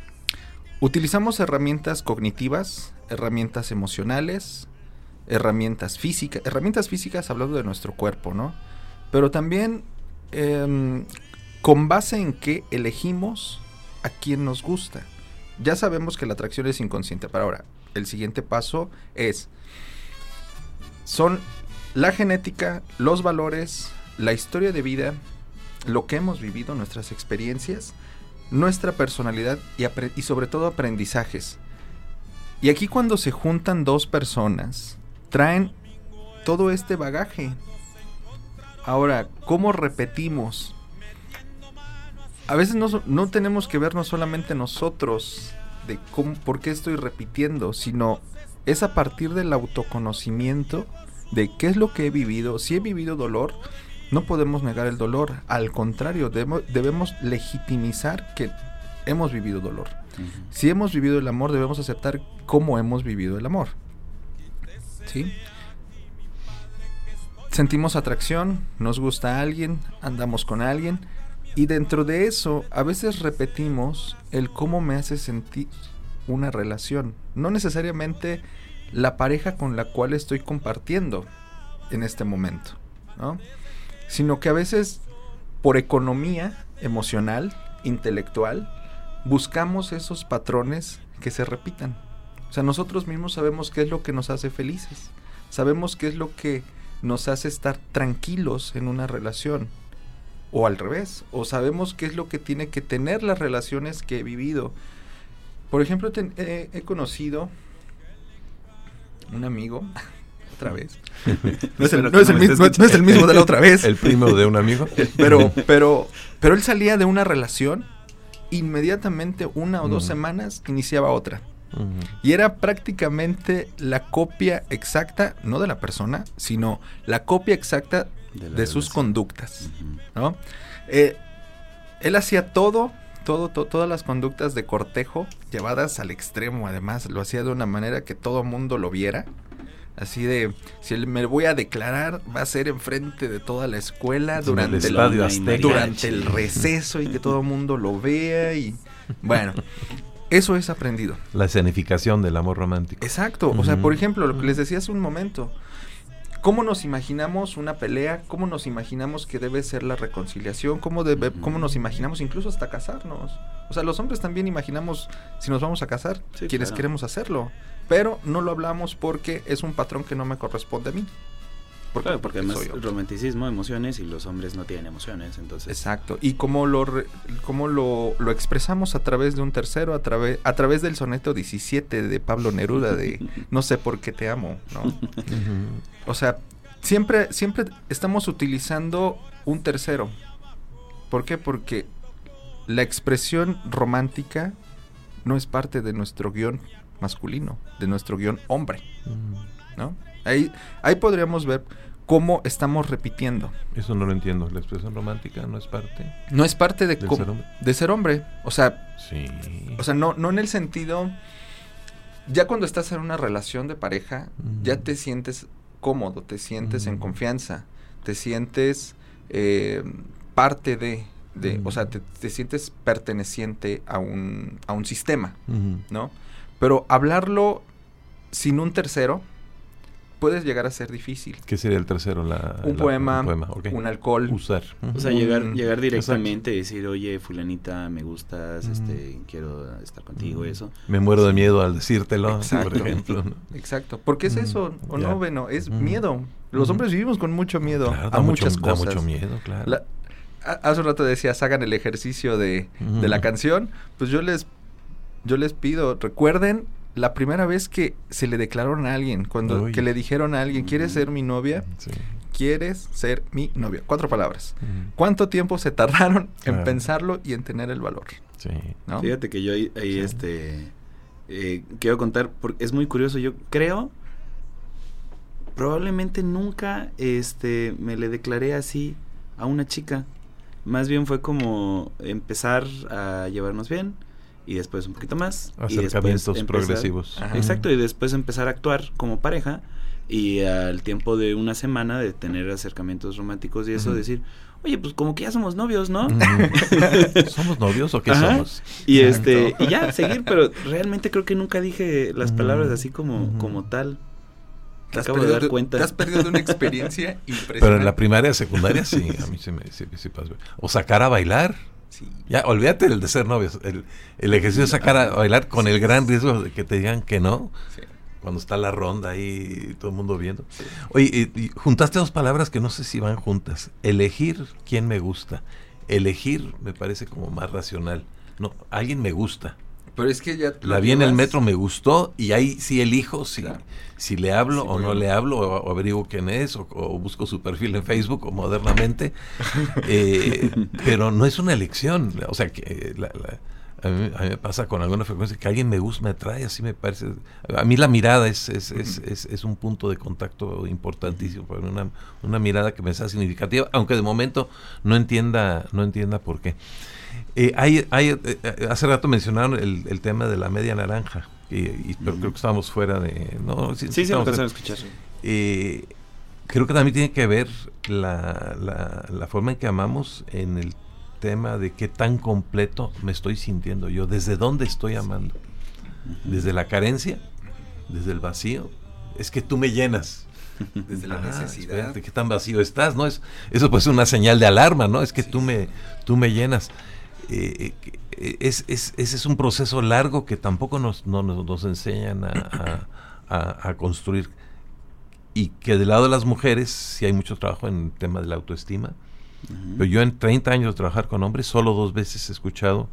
utilizamos herramientas cognitivas, herramientas emocionales, herramientas físicas, herramientas físicas hablando de nuestro cuerpo, ¿no? Pero también em, con base en que elegimos a quien nos gusta. Ya sabemos que la atracción es inconsciente, pero ahora el siguiente paso es son la genética, los valores, la historia de vida, lo que hemos vivido, nuestras experiencias, nuestra personalidad y, sobre todo aprendizajes. Y aquí cuando se juntan dos personas, traen todo este bagaje. Ahora, ¿cómo repetimos? A veces no, no tenemos que vernos solamente nosotros de cómo, por qué estoy repitiendo, sino es a partir del autoconocimiento de qué es lo que he vivido. Si he vivido dolor, no podemos negar el dolor. Al contrario, debemos, debemos legitimizar que hemos vivido dolor. Si hemos vivido el amor, debemos aceptar cómo hemos vivido el amor. ¿Sí? Sentimos atracción, nos gusta alguien, andamos con alguien. Y dentro de eso, a veces repetimos el cómo me hace sentir una relación. No necesariamente la pareja con la cual estoy compartiendo en este momento, ¿no? Sino que a veces, por economía emocional, intelectual, buscamos esos patrones que se repitan. O sea, nosotros mismos sabemos qué es lo que nos hace felices. Sabemos qué es lo que nos hace estar tranquilos en una relación. O al revés. O sabemos qué es lo que tiene que tener las relaciones que he vivido. Por ejemplo, eh, he conocido un amigo otra vez. No es el, no es el mismo, no es el mismo de la otra vez. El primo de un amigo. Pero, pero, pero él salía de una relación, inmediatamente una o dos Mm. semanas iniciaba otra. Ujú. Y era prácticamente la copia exacta, no de la persona, sino la copia exacta De sus conductas. ¿no? Eh, él hacía todo, todo, to- todas las conductas de cortejo llevadas al extremo, además, lo hacía de una manera que todo mundo lo viera. Así de, si me voy a declarar, va a ser enfrente de toda la escuela durante el, estadio durante el receso y que todo el mundo lo vea y bueno, eso es aprendido. La escenificación del amor romántico. Exacto, o sea, por ejemplo, lo que les decía hace un momento, ¿cómo nos imaginamos una pelea? ¿Cómo nos imaginamos que debe ser la reconciliación? ¿Cómo, debe, cómo nos imaginamos incluso hasta casarnos? O sea, los hombres también imaginamos si nos vamos a casar, Sí, quienes claro. queremos hacerlo, pero no lo hablamos porque es un patrón que no me corresponde a mí. Porque, Claro, porque además soy hombre. romanticismo, emociones y los hombres no tienen emociones, entonces Exacto. Y cómo lo, re- cómo lo, lo expresamos a través de un tercero, a, través a través del soneto 17 de Pablo Neruda de No sé por qué te amo, ¿no? O sea, siempre, siempre estamos utilizando un tercero. ¿Por qué? Porque la expresión romántica no es parte de nuestro guion masculino, de nuestro guion hombre, Ujú. ¿no? Ahí, ahí podríamos ver cómo estamos repitiendo. Eso no lo entiendo. La expresión romántica no es parte No es parte de, ser hombre. de ser hombre. O sea, Sí. o sea no, no en el sentido... Ya cuando estás en una relación de pareja, ya Ujú. te sientes cómodo, te sientes en Ujú. confianza, te sientes eh, parte de, de o sea, Ujú. te, te sientes perteneciente a un, a un sistema. ¿no? Pero hablarlo sin un tercero puede llegar a ser difícil. ¿Qué sería el tercero? La, Un la- poema, un, poema, ok. un alcohol, Usar. O sea, Un- llegar, llegar exacto. directamente y decir, oye, fulanita, me gustas, este, quiero estar contigo, eso. Me muero de miedo al decírtelo, Exacto. por ejemplo. ¿no? Exacto, porque es Mm, eso, ¿o ya. no, Bueno? Es Mm. miedo. Los hombres vivimos con mucho miedo Claro, a da mucho- muchas da cosas. mucho miedo, claro. La- hace un rato decías, hagan el ejercicio de, de la canción. Pues yo les, yo les pido, recuerden la primera vez que se le declararon a alguien, cuando Uy. que le dijeron a alguien, ¿quieres Ujú. ser mi novia? Sí. ¿Quieres ser mi novia? Cuatro palabras. ¿Cuánto tiempo se tardaron en pensarlo y en tener el valor? Sí. ¿no? Fíjate que yo ahí, ahí, Sí. este, eh, quiero contar, porque es muy curioso, yo creo, probablemente nunca, este, me le declaré así a una chica. Más bien fue como empezar a llevarnos bien y después un poquito más. y Acercamientos empezar- progresivos. Ajá. Exacto, y después empezar a actuar como pareja y al tiempo de una semana de tener acercamientos románticos y eso decir, oye, pues como que ya somos novios, ¿no? ¿Somos novios o qué Ajá. somos? Y Exacto. este, y ya, seguir, pero realmente creo que nunca dije las palabras así como, como tal. Te acabo de dar cuenta. Te has perdido de una experiencia impresionante. Pero en la primaria, secundaria, sí, a mí sí me sí, sí pasó. O sacar a bailar. Sí. Ya, olvídate del de ser novios. El, el ejercicio de sacar a bailar con el gran riesgo de que te digan que no. Sí. Cuando está la ronda ahí y todo el mundo viendo. Oye, y, y juntaste dos palabras que no sé si van juntas. Elegir quién me gusta. Elegir me parece como más racional. No, alguien me gusta. Pero es que ya... La vi en el metro, me gustó y ahí sí elijo si, Claro. si le hablo Sí, o no le hablo o, o averiguo quién es o, o busco su perfil en Facebook o modernamente. Eh, pero no es una elección. O sea, que eh, la- la- a, mí, a mí me pasa con alguna frecuencia que alguien me gusta, me atrae, así me parece. A mí la mirada es, es, es, es, es un punto de contacto importantísimo, para mí una, una mirada que me sea significativa, aunque de momento no entienda, no entienda por qué. Eh, hay, hay, eh, eh, hace rato mencionaron el, el tema de la media naranja, y, y- pero Ujú. creo que estábamos fuera de... No, sí, Sí, sí, lo a escuchar. eh, creo que también tiene que ver la, la, la forma en que amamos en el tema de qué tan completo me estoy sintiendo yo, desde dónde estoy amando, desde la carencia, desde el vacío, es que tú me llenas. Desde la Ah, necesidad. espérate, qué tan vacío estás, ¿no? Es, eso puede ser una señal de alarma, ¿no? Es que tú me, tú me llenas. Eh, eh, es, es- ese es un proceso largo que tampoco nos, no nos, nos enseñan a, a- a- a construir. Y que del lado de las mujeres sí hay mucho trabajo en el tema de la autoestima. Pero yo en 30 años de trabajar con hombres, solo dos veces he escuchado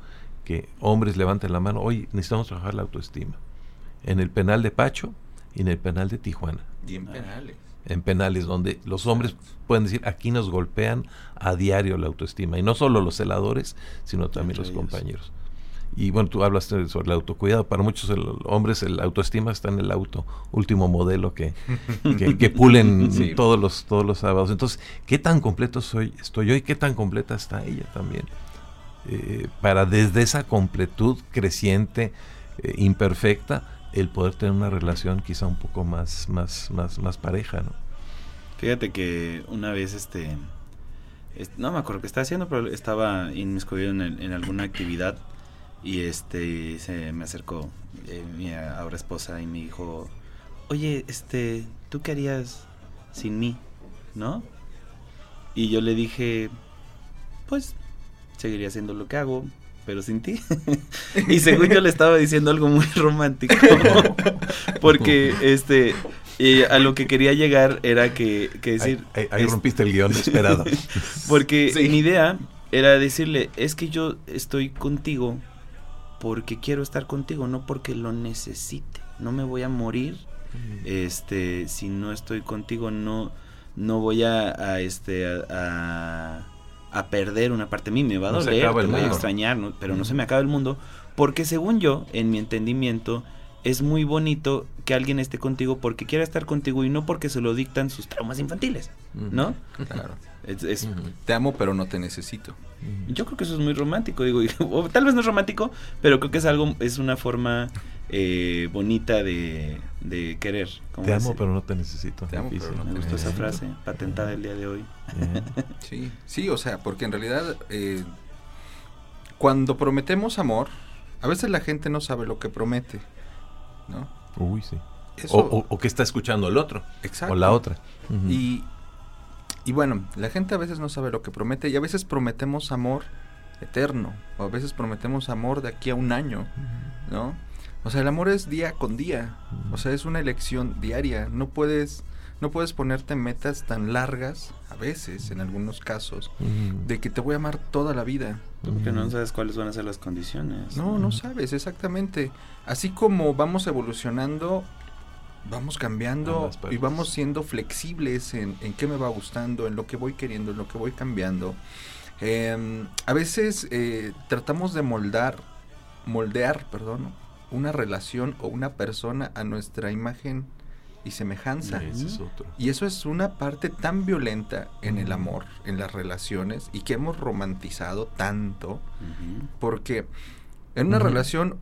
que hombres levanten la mano, oye, necesitamos trabajar la autoestima. En el penal de Pacho y en el penal de Tijuana. Y en penales. En penales, donde los hombres pueden decir, aquí nos golpean a diario la autoestima, y no solo los celadores, sino también Entre los ellos. compañeros. Y bueno, tú hablas sobre el autocuidado, para muchos el- hombres el autoestima está en el auto, último modelo que, que, que pulen Sí. todos, los, todos los sábados. Entonces, ¿qué tan completo soy, estoy yo y qué tan completa está ella también? Eh, para desde esa completud creciente, eh, imperfecta, el poder tener una relación quizá un poco más, más, más, más pareja, ¿no? Fíjate que una vez, este, es- no me acuerdo qué estaba haciendo, pero estaba inmiscuido en, en alguna actividad y este, se me acercó eh, mi ahora esposa y me dijo, oye, este, ¿tú qué harías sin mí? ¿No? Y yo le dije, pues, seguiría haciendo lo que hago, pero sin ti. y según yo le estaba diciendo algo muy romántico. Porque, este, y a lo que quería llegar era que, que decir... ahí, ahí- ahí es- rompiste el guion esperado. porque Sí. mi idea era decirle, es que yo estoy contigo porque quiero estar contigo, no porque lo necesite. No me voy a morir este si no estoy contigo no no voy a, a, este a, a- a perder una parte de mí. Me va a No doler el voy a extrañar ¿no? pero no se me acaba el mundo porque según yo en mi entendimiento es muy bonito que alguien esté contigo porque quiera estar contigo y no porque se lo dictan sus traumas infantiles ¿no? Claro. Es- es, Ujú. Te amo, pero no te necesito. yo creo que eso es muy romántico, digo, o tal vez no es romántico, pero creo que es algo, es una forma eh, bonita de, de querer. Te amo, pero no te necesito. Te amo, pero no Me te gustó esa necesito. frase, patentada el día de hoy. Sí, sí, o sea, porque en realidad eh, cuando prometemos amor, a veces la gente no sabe lo que promete, ¿no? Uy, sí. Eso, O, o- o que está escuchando el otro. exacto. O la otra. Y, y bueno, la gente a veces no sabe lo que promete y a veces prometemos amor eterno, o a veces prometemos amor de aquí a un año, ¿no? O sea, el amor es día con día, o sea, es una elección diaria, no puedes, no puedes ponerte metas tan largas, a veces, en algunos casos, de que te voy a amar toda la vida. Porque no sabes cuáles van a ser las condiciones. No, no sabes, exactamente. Así como vamos evolucionando, vamos cambiando y vamos siendo flexibles en, en qué me va gustando, en lo que voy queriendo, en lo que voy cambiando. Em, a veces eh, tratamos de moldar, moldear, perdón, una relación o una persona a nuestra imagen y semejanza. Es. Y eso es una parte tan violenta en el amor, en las relaciones, y que hemos romantizado tanto, porque en una relación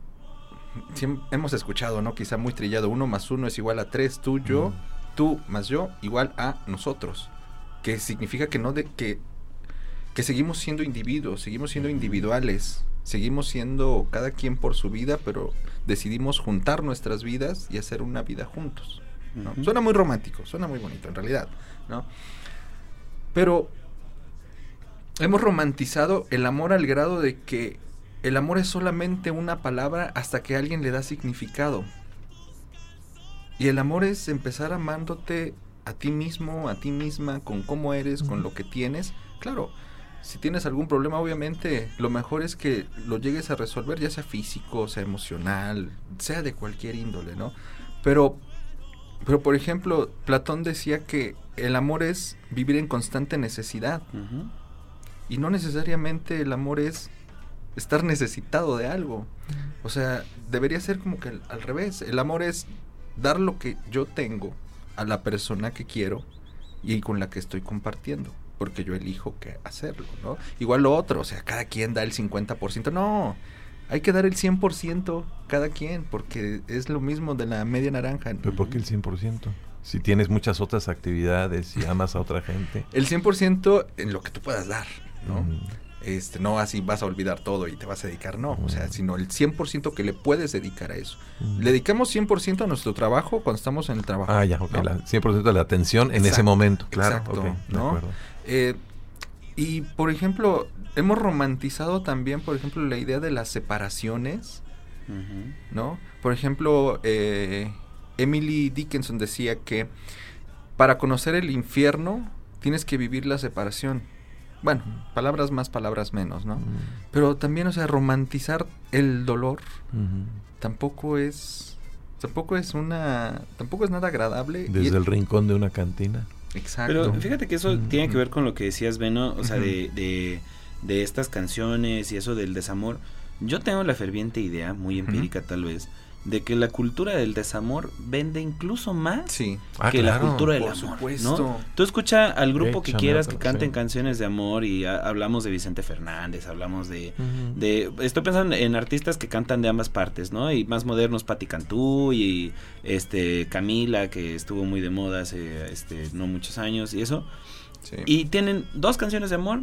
hemos escuchado, ¿no? Quizá muy trillado, uno más uno es igual a tres, tú, yo, tú más yo, igual a nosotros. Que significa que no de que, que seguimos siendo individuos, seguimos siendo individuales, seguimos siendo cada quien por su vida, pero decidimos juntar nuestras vidas y hacer una vida juntos. Suena muy romántico, suena muy bonito en realidad, ¿no? Pero hemos romantizado el amor al grado de que el amor es solamente una palabra hasta que alguien le da significado. Y el amor es empezar amándote a ti mismo, a ti misma, con cómo eres, con lo que tienes. Claro, si tienes algún problema, obviamente lo mejor es que lo llegues a resolver, ya sea físico, sea emocional, sea de cualquier índole, ¿no? Pero, pero por ejemplo, Platón decía que el amor es vivir en constante necesidad. Y no necesariamente el amor es estar necesitado de algo. O sea, debería ser como que al, al revés. El amor es dar lo que yo tengo a la persona que quiero y con la que estoy compartiendo. Porque yo elijo que hacerlo, ¿no? Igual lo otro, o sea, cada quien da el 50%. No, hay que dar el 100% cada quien, porque es lo mismo de la media naranja. ¿Pero por qué el 100%? Si tienes muchas otras actividades y amas a otra gente. El 100% en lo que tú puedas dar, ¿no? Ujú. Este, no así vas a olvidar todo y te vas a dedicar, no, o sea, sino el 100% que le puedes dedicar a eso. Ujú. Le dedicamos 100% a nuestro trabajo cuando estamos en el trabajo. Ah, ya, ok. ¿no? la 100% de la atención en ese momento. Claro, exacto, ok, de ¿no? acuerdo. Eh, y, por ejemplo, hemos romantizado también, por ejemplo, la idea de las separaciones. ¿no? Por ejemplo, eh, Emily Dickinson decía que para conocer el infierno tienes que vivir la separación. Bueno, palabras más, palabras menos, ¿no? Pero también, o sea, romantizar el dolor tampoco es Tampoco es una, tampoco es nada agradable. y- Desde el rincón de una cantina. Exacto. Pero fíjate que eso Mm, tiene que mm. ver con lo que decías, Beno, o sea, de, de estas canciones y eso del desamor. Yo tengo la ferviente idea, muy empírica tal vez, de que la cultura del desamor vende incluso más sí. Ah, que la cultura del Por amor. supuesto. ¿no? Tú escucha al grupo que quieras que canten sí. canciones de amor y ha- hablamos de Vicente Fernández, hablamos de, de estoy pensando en artistas que cantan de ambas partes, ¿no? Y más modernos Patti Cantú y este Camila que estuvo muy de moda hace este no muchos años y eso. Sí. Y tienen dos canciones de amor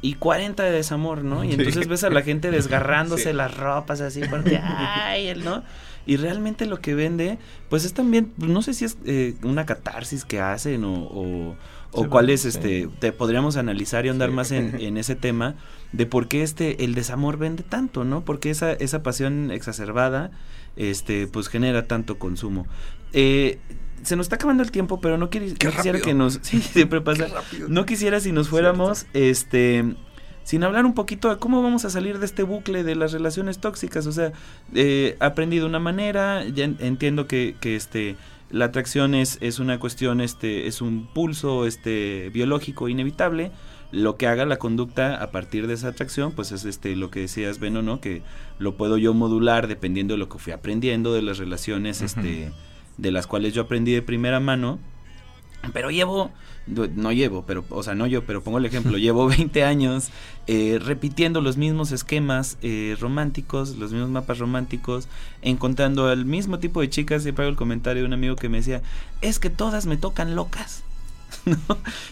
y 40 de desamor, ¿no? Y Sí. entonces ves a la gente desgarrándose Sí. las ropas así porque ay, él, ¿no? Y realmente lo que vende, pues es también, no sé si es eh, una catarsis que hacen o, o, o Sí, cuál es, sí. este, te podríamos analizar y andar Sí. más en, en ese tema de por qué este, el desamor vende tanto, ¿no? Porque esa, esa pasión exacerbada, este, pues genera tanto consumo. Eh, se nos está acabando el tiempo, pero no, quisiera que nos, sí, siempre pasa. No quisiera si nos fuéramos, este, sin hablar un poquito de cómo vamos a salir de este bucle de las relaciones tóxicas. O sea, eh, aprendí de una manera, ya en- entiendo que, que este, la atracción es, es una cuestión, este, es un pulso, este, biológico inevitable. Lo que haga la conducta a partir de esa atracción, pues es este, lo que decías, Beno, ¿no? Que lo puedo yo modular dependiendo de lo que fui aprendiendo, de las relaciones, este, de las cuales yo aprendí de primera mano. Pero llevo, no llevo, pero, o sea, no yo, pero pongo el ejemplo, llevo 20 años eh, repitiendo los mismos esquemas eh, románticos, los mismos mapas románticos, encontrando al mismo tipo de chicas, siempre hago el comentario de un amigo que me decía, es que todas me tocan locas. ¿no?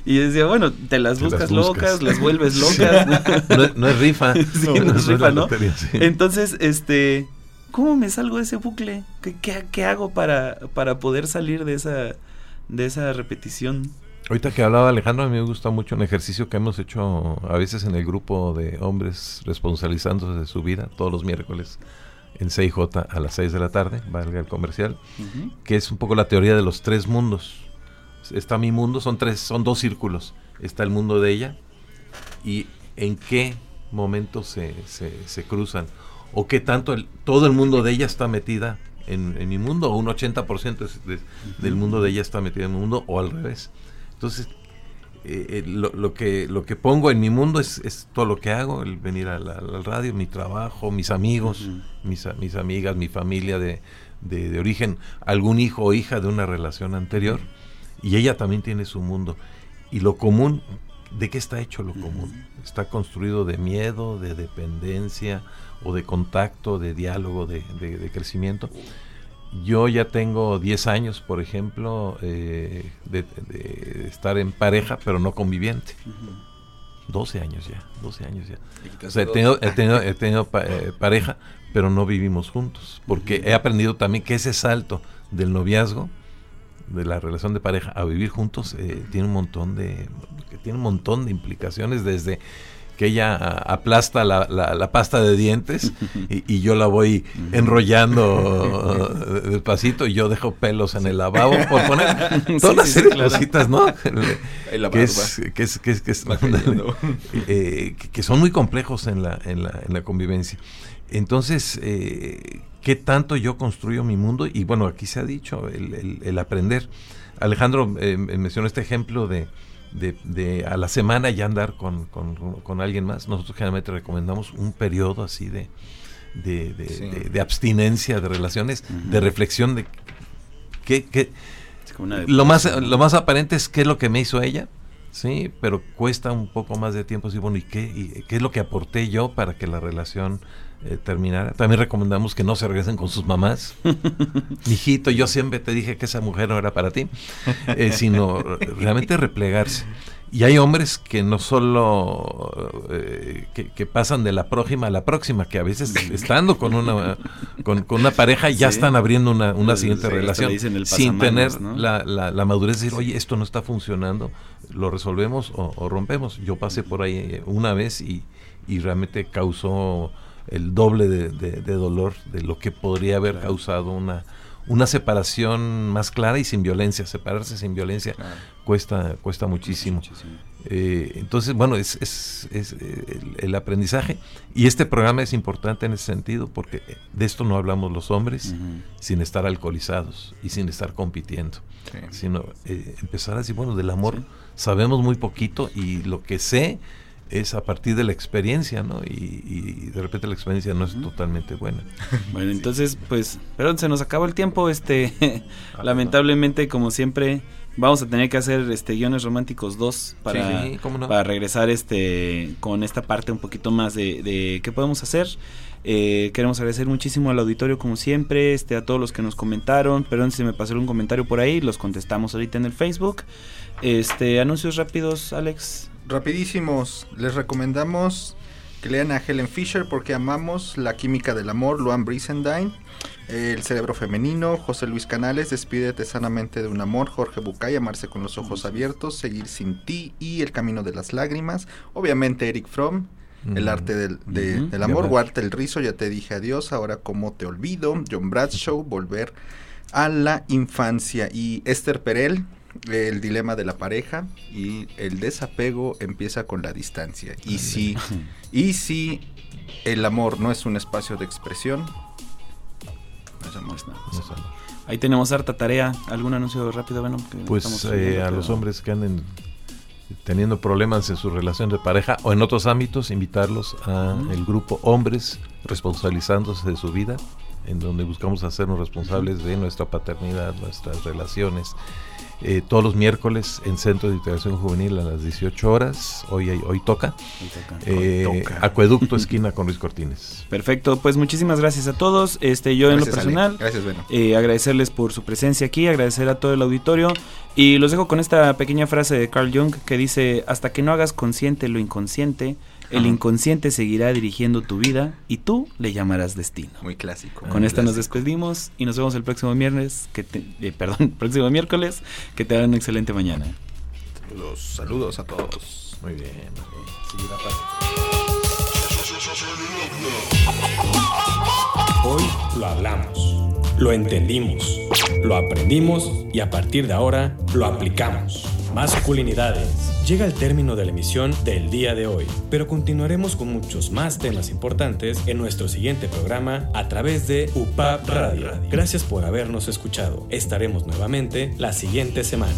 Y yo decía, bueno, te las Te las buscas, buscas. locas, las vuelves locas. No, es- no es rifa. Sí, no es rifa, ¿no? lotería, sí. Entonces, este, ¿cómo me salgo de ese bucle? ¿Qué, qué, qué hago para, para poder salir de esa, de esa repetición? Ahorita que hablaba Alejandro, a mí me gusta mucho un ejercicio que hemos hecho a veces en el grupo de hombres responsabilizándose de su vida, todos los miércoles en 6J a las 6 de la tarde, valga el comercial, que es un poco la teoría de los tres mundos. Está mi mundo, son tres, son dos círculos. Está el mundo de ella y en qué momento se, se, se cruzan o qué tanto el- todo el mundo de ella está metida en, en mi mundo o un 80% es de- del mundo de ella está metido en mi mundo o al revés. Entonces, eh, eh, lo, lo que, lo que pongo en mi mundo es, es todo lo que hago, el venir a la, a la radio, mi trabajo, mis amigos, Ujú. mis, a- mis amigas, mi familia de, de- de origen, algún hijo o hija de una relación anterior, y ella también tiene su mundo. Y lo común, ¿de qué está hecho lo común? Está construido de miedo, de dependencia, o de contacto, de diálogo, de, de- de crecimiento. Yo ya tengo 10 años, por ejemplo, eh, de, de estar en pareja, pero no conviviente. 12 años ya, 12 años ya. O sea, he tenido, he tenido, he tenido pa- eh, pareja, pero no vivimos juntos. Porque he aprendido también que ese salto del noviazgo, de la relación de pareja a vivir juntos, eh, tiene un montón de que tiene un montón de implicaciones desde que ella aplasta la, la- la pasta de dientes y, y yo la voy enrollando eh, despacito y yo dejo pelos en el lavabo por poner toda una serie de cositas, ¿no? Que, es, que es que es que es- Va cayendo. eh, que, que son muy complejos en la, en la, en la convivencia. Entonces, eh, ¿qué tanto yo construyo mi mundo? Y bueno, aquí se ha dicho, el, el- el aprender. Alejandro eh, mencionó este ejemplo de, de, de a la semana ya andar con, con- con alguien más. Nosotros generalmente recomendamos un periodo así de, de, de- Sí. de- de abstinencia de relaciones, de reflexión de qué, qué, lo más, lo más aparente es qué es lo que me hizo ella, sí, pero cuesta un poco más de tiempo. Sí, bueno, ¿y qué, y qué es lo que aporté yo para que la relación eh, terminara? También recomendamos que no se regresen con sus mamás. Mijito, yo siempre te dije que esa mujer no era para ti, eh, sino realmente replegarse. Y hay hombres que no solo eh, que, que pasan de la próxima a la próxima, que a veces estando con una con, con una pareja ya Sí. están abriendo una, una siguiente sí, relación sin tener ¿no? la, la, la madurez de decir, oye, esto no está funcionando, lo resolvemos o, o rompemos. Yo pasé por ahí eh, una vez y, y realmente causó el doble de, de- de dolor de lo que podría haber Claro. causado una, una separación más clara y sin violencia. Separarse sin violencia cuesta, cuesta muchísimo. Eh, entonces, bueno, es, es, es eh, el, aprendizaje. Y este programa es importante en ese sentido porque de esto no hablamos los hombres sin estar alcoholizados y sin estar compitiendo. Sino eh, empezar a decir, bueno, del amor sabemos muy poquito y lo que sé es a partir de la experiencia, ¿no? Y, de repente la experiencia no es totalmente buena. Bueno, entonces, pues, perdón, se nos acabó el tiempo, este, ah, lamentablemente, como siempre, vamos a tener que hacer este guiones románticos 2 para, para regresar este con esta parte un poquito más de, de qué podemos hacer. Eh, queremos agradecer muchísimo al auditorio como siempre, este, a todos los que nos comentaron. Perdón si me pasó un comentario por ahí, los contestamos ahorita en el Facebook. Este, anuncios rápidos, Alex rapidísimos, les recomendamos que lean a Helen Fisher porque amamos la química del amor, Luan Brisendine, El cerebro femenino, José Luis Canales, Despídete sanamente de un amor, Jorge Bucay, Amarse con los ojos abiertos, Seguir sin ti y El camino de las lágrimas, obviamente Eric Fromm, El arte del, del amor, Guarda el rizo, Ya te dije adiós, ahora cómo te olvido, John Bradshaw, Volver a la infancia. Y Esther Perel, el dilema de la pareja y el desapego empieza con la distancia. Y si, y si el amor no es un espacio de expresión, no es amor. Ahí tenemos harta tarea. ¿Algún anuncio rápido? Bueno, pues eh, a los hombres que anden teniendo problemas en su relación de pareja o en otros ámbitos, invitarlos a el grupo Hombres Responsabilizándose de su vida, en donde buscamos hacernos responsables de nuestra paternidad, nuestras relaciones eh, todos los miércoles en Centro de Integración Juvenil a las 18 horas. Hoy, hoy toca. Eh, Acueducto Esquina con Luis Cortines. Perfecto, pues muchísimas gracias a todos. Este, yo en lo personal, gracias, bueno. Eh, agradecerles por su presencia aquí, agradecer a todo el auditorio. Y los dejo con esta pequeña frase de Carl Jung que dice, hasta que no hagas consciente lo inconsciente, el inconsciente seguirá dirigiendo tu vida y tú le llamarás destino. Muy clásico. Con esta nos despedimos y nos vemos el próximo viernes, que eh, perdón, próximo miércoles, que te hagan una excelente mañana. Los saludos a todos. Muy bien. Hoy lo hablamos, lo entendimos, lo aprendimos y a partir de ahora lo aplicamos. Masculinidades llega el término de la emisión del día de hoy, pero continuaremos con muchos más temas importantes en nuestro siguiente programa a través de UPAP Radio. Gracias por habernos escuchado. Estaremos nuevamente la siguiente semana.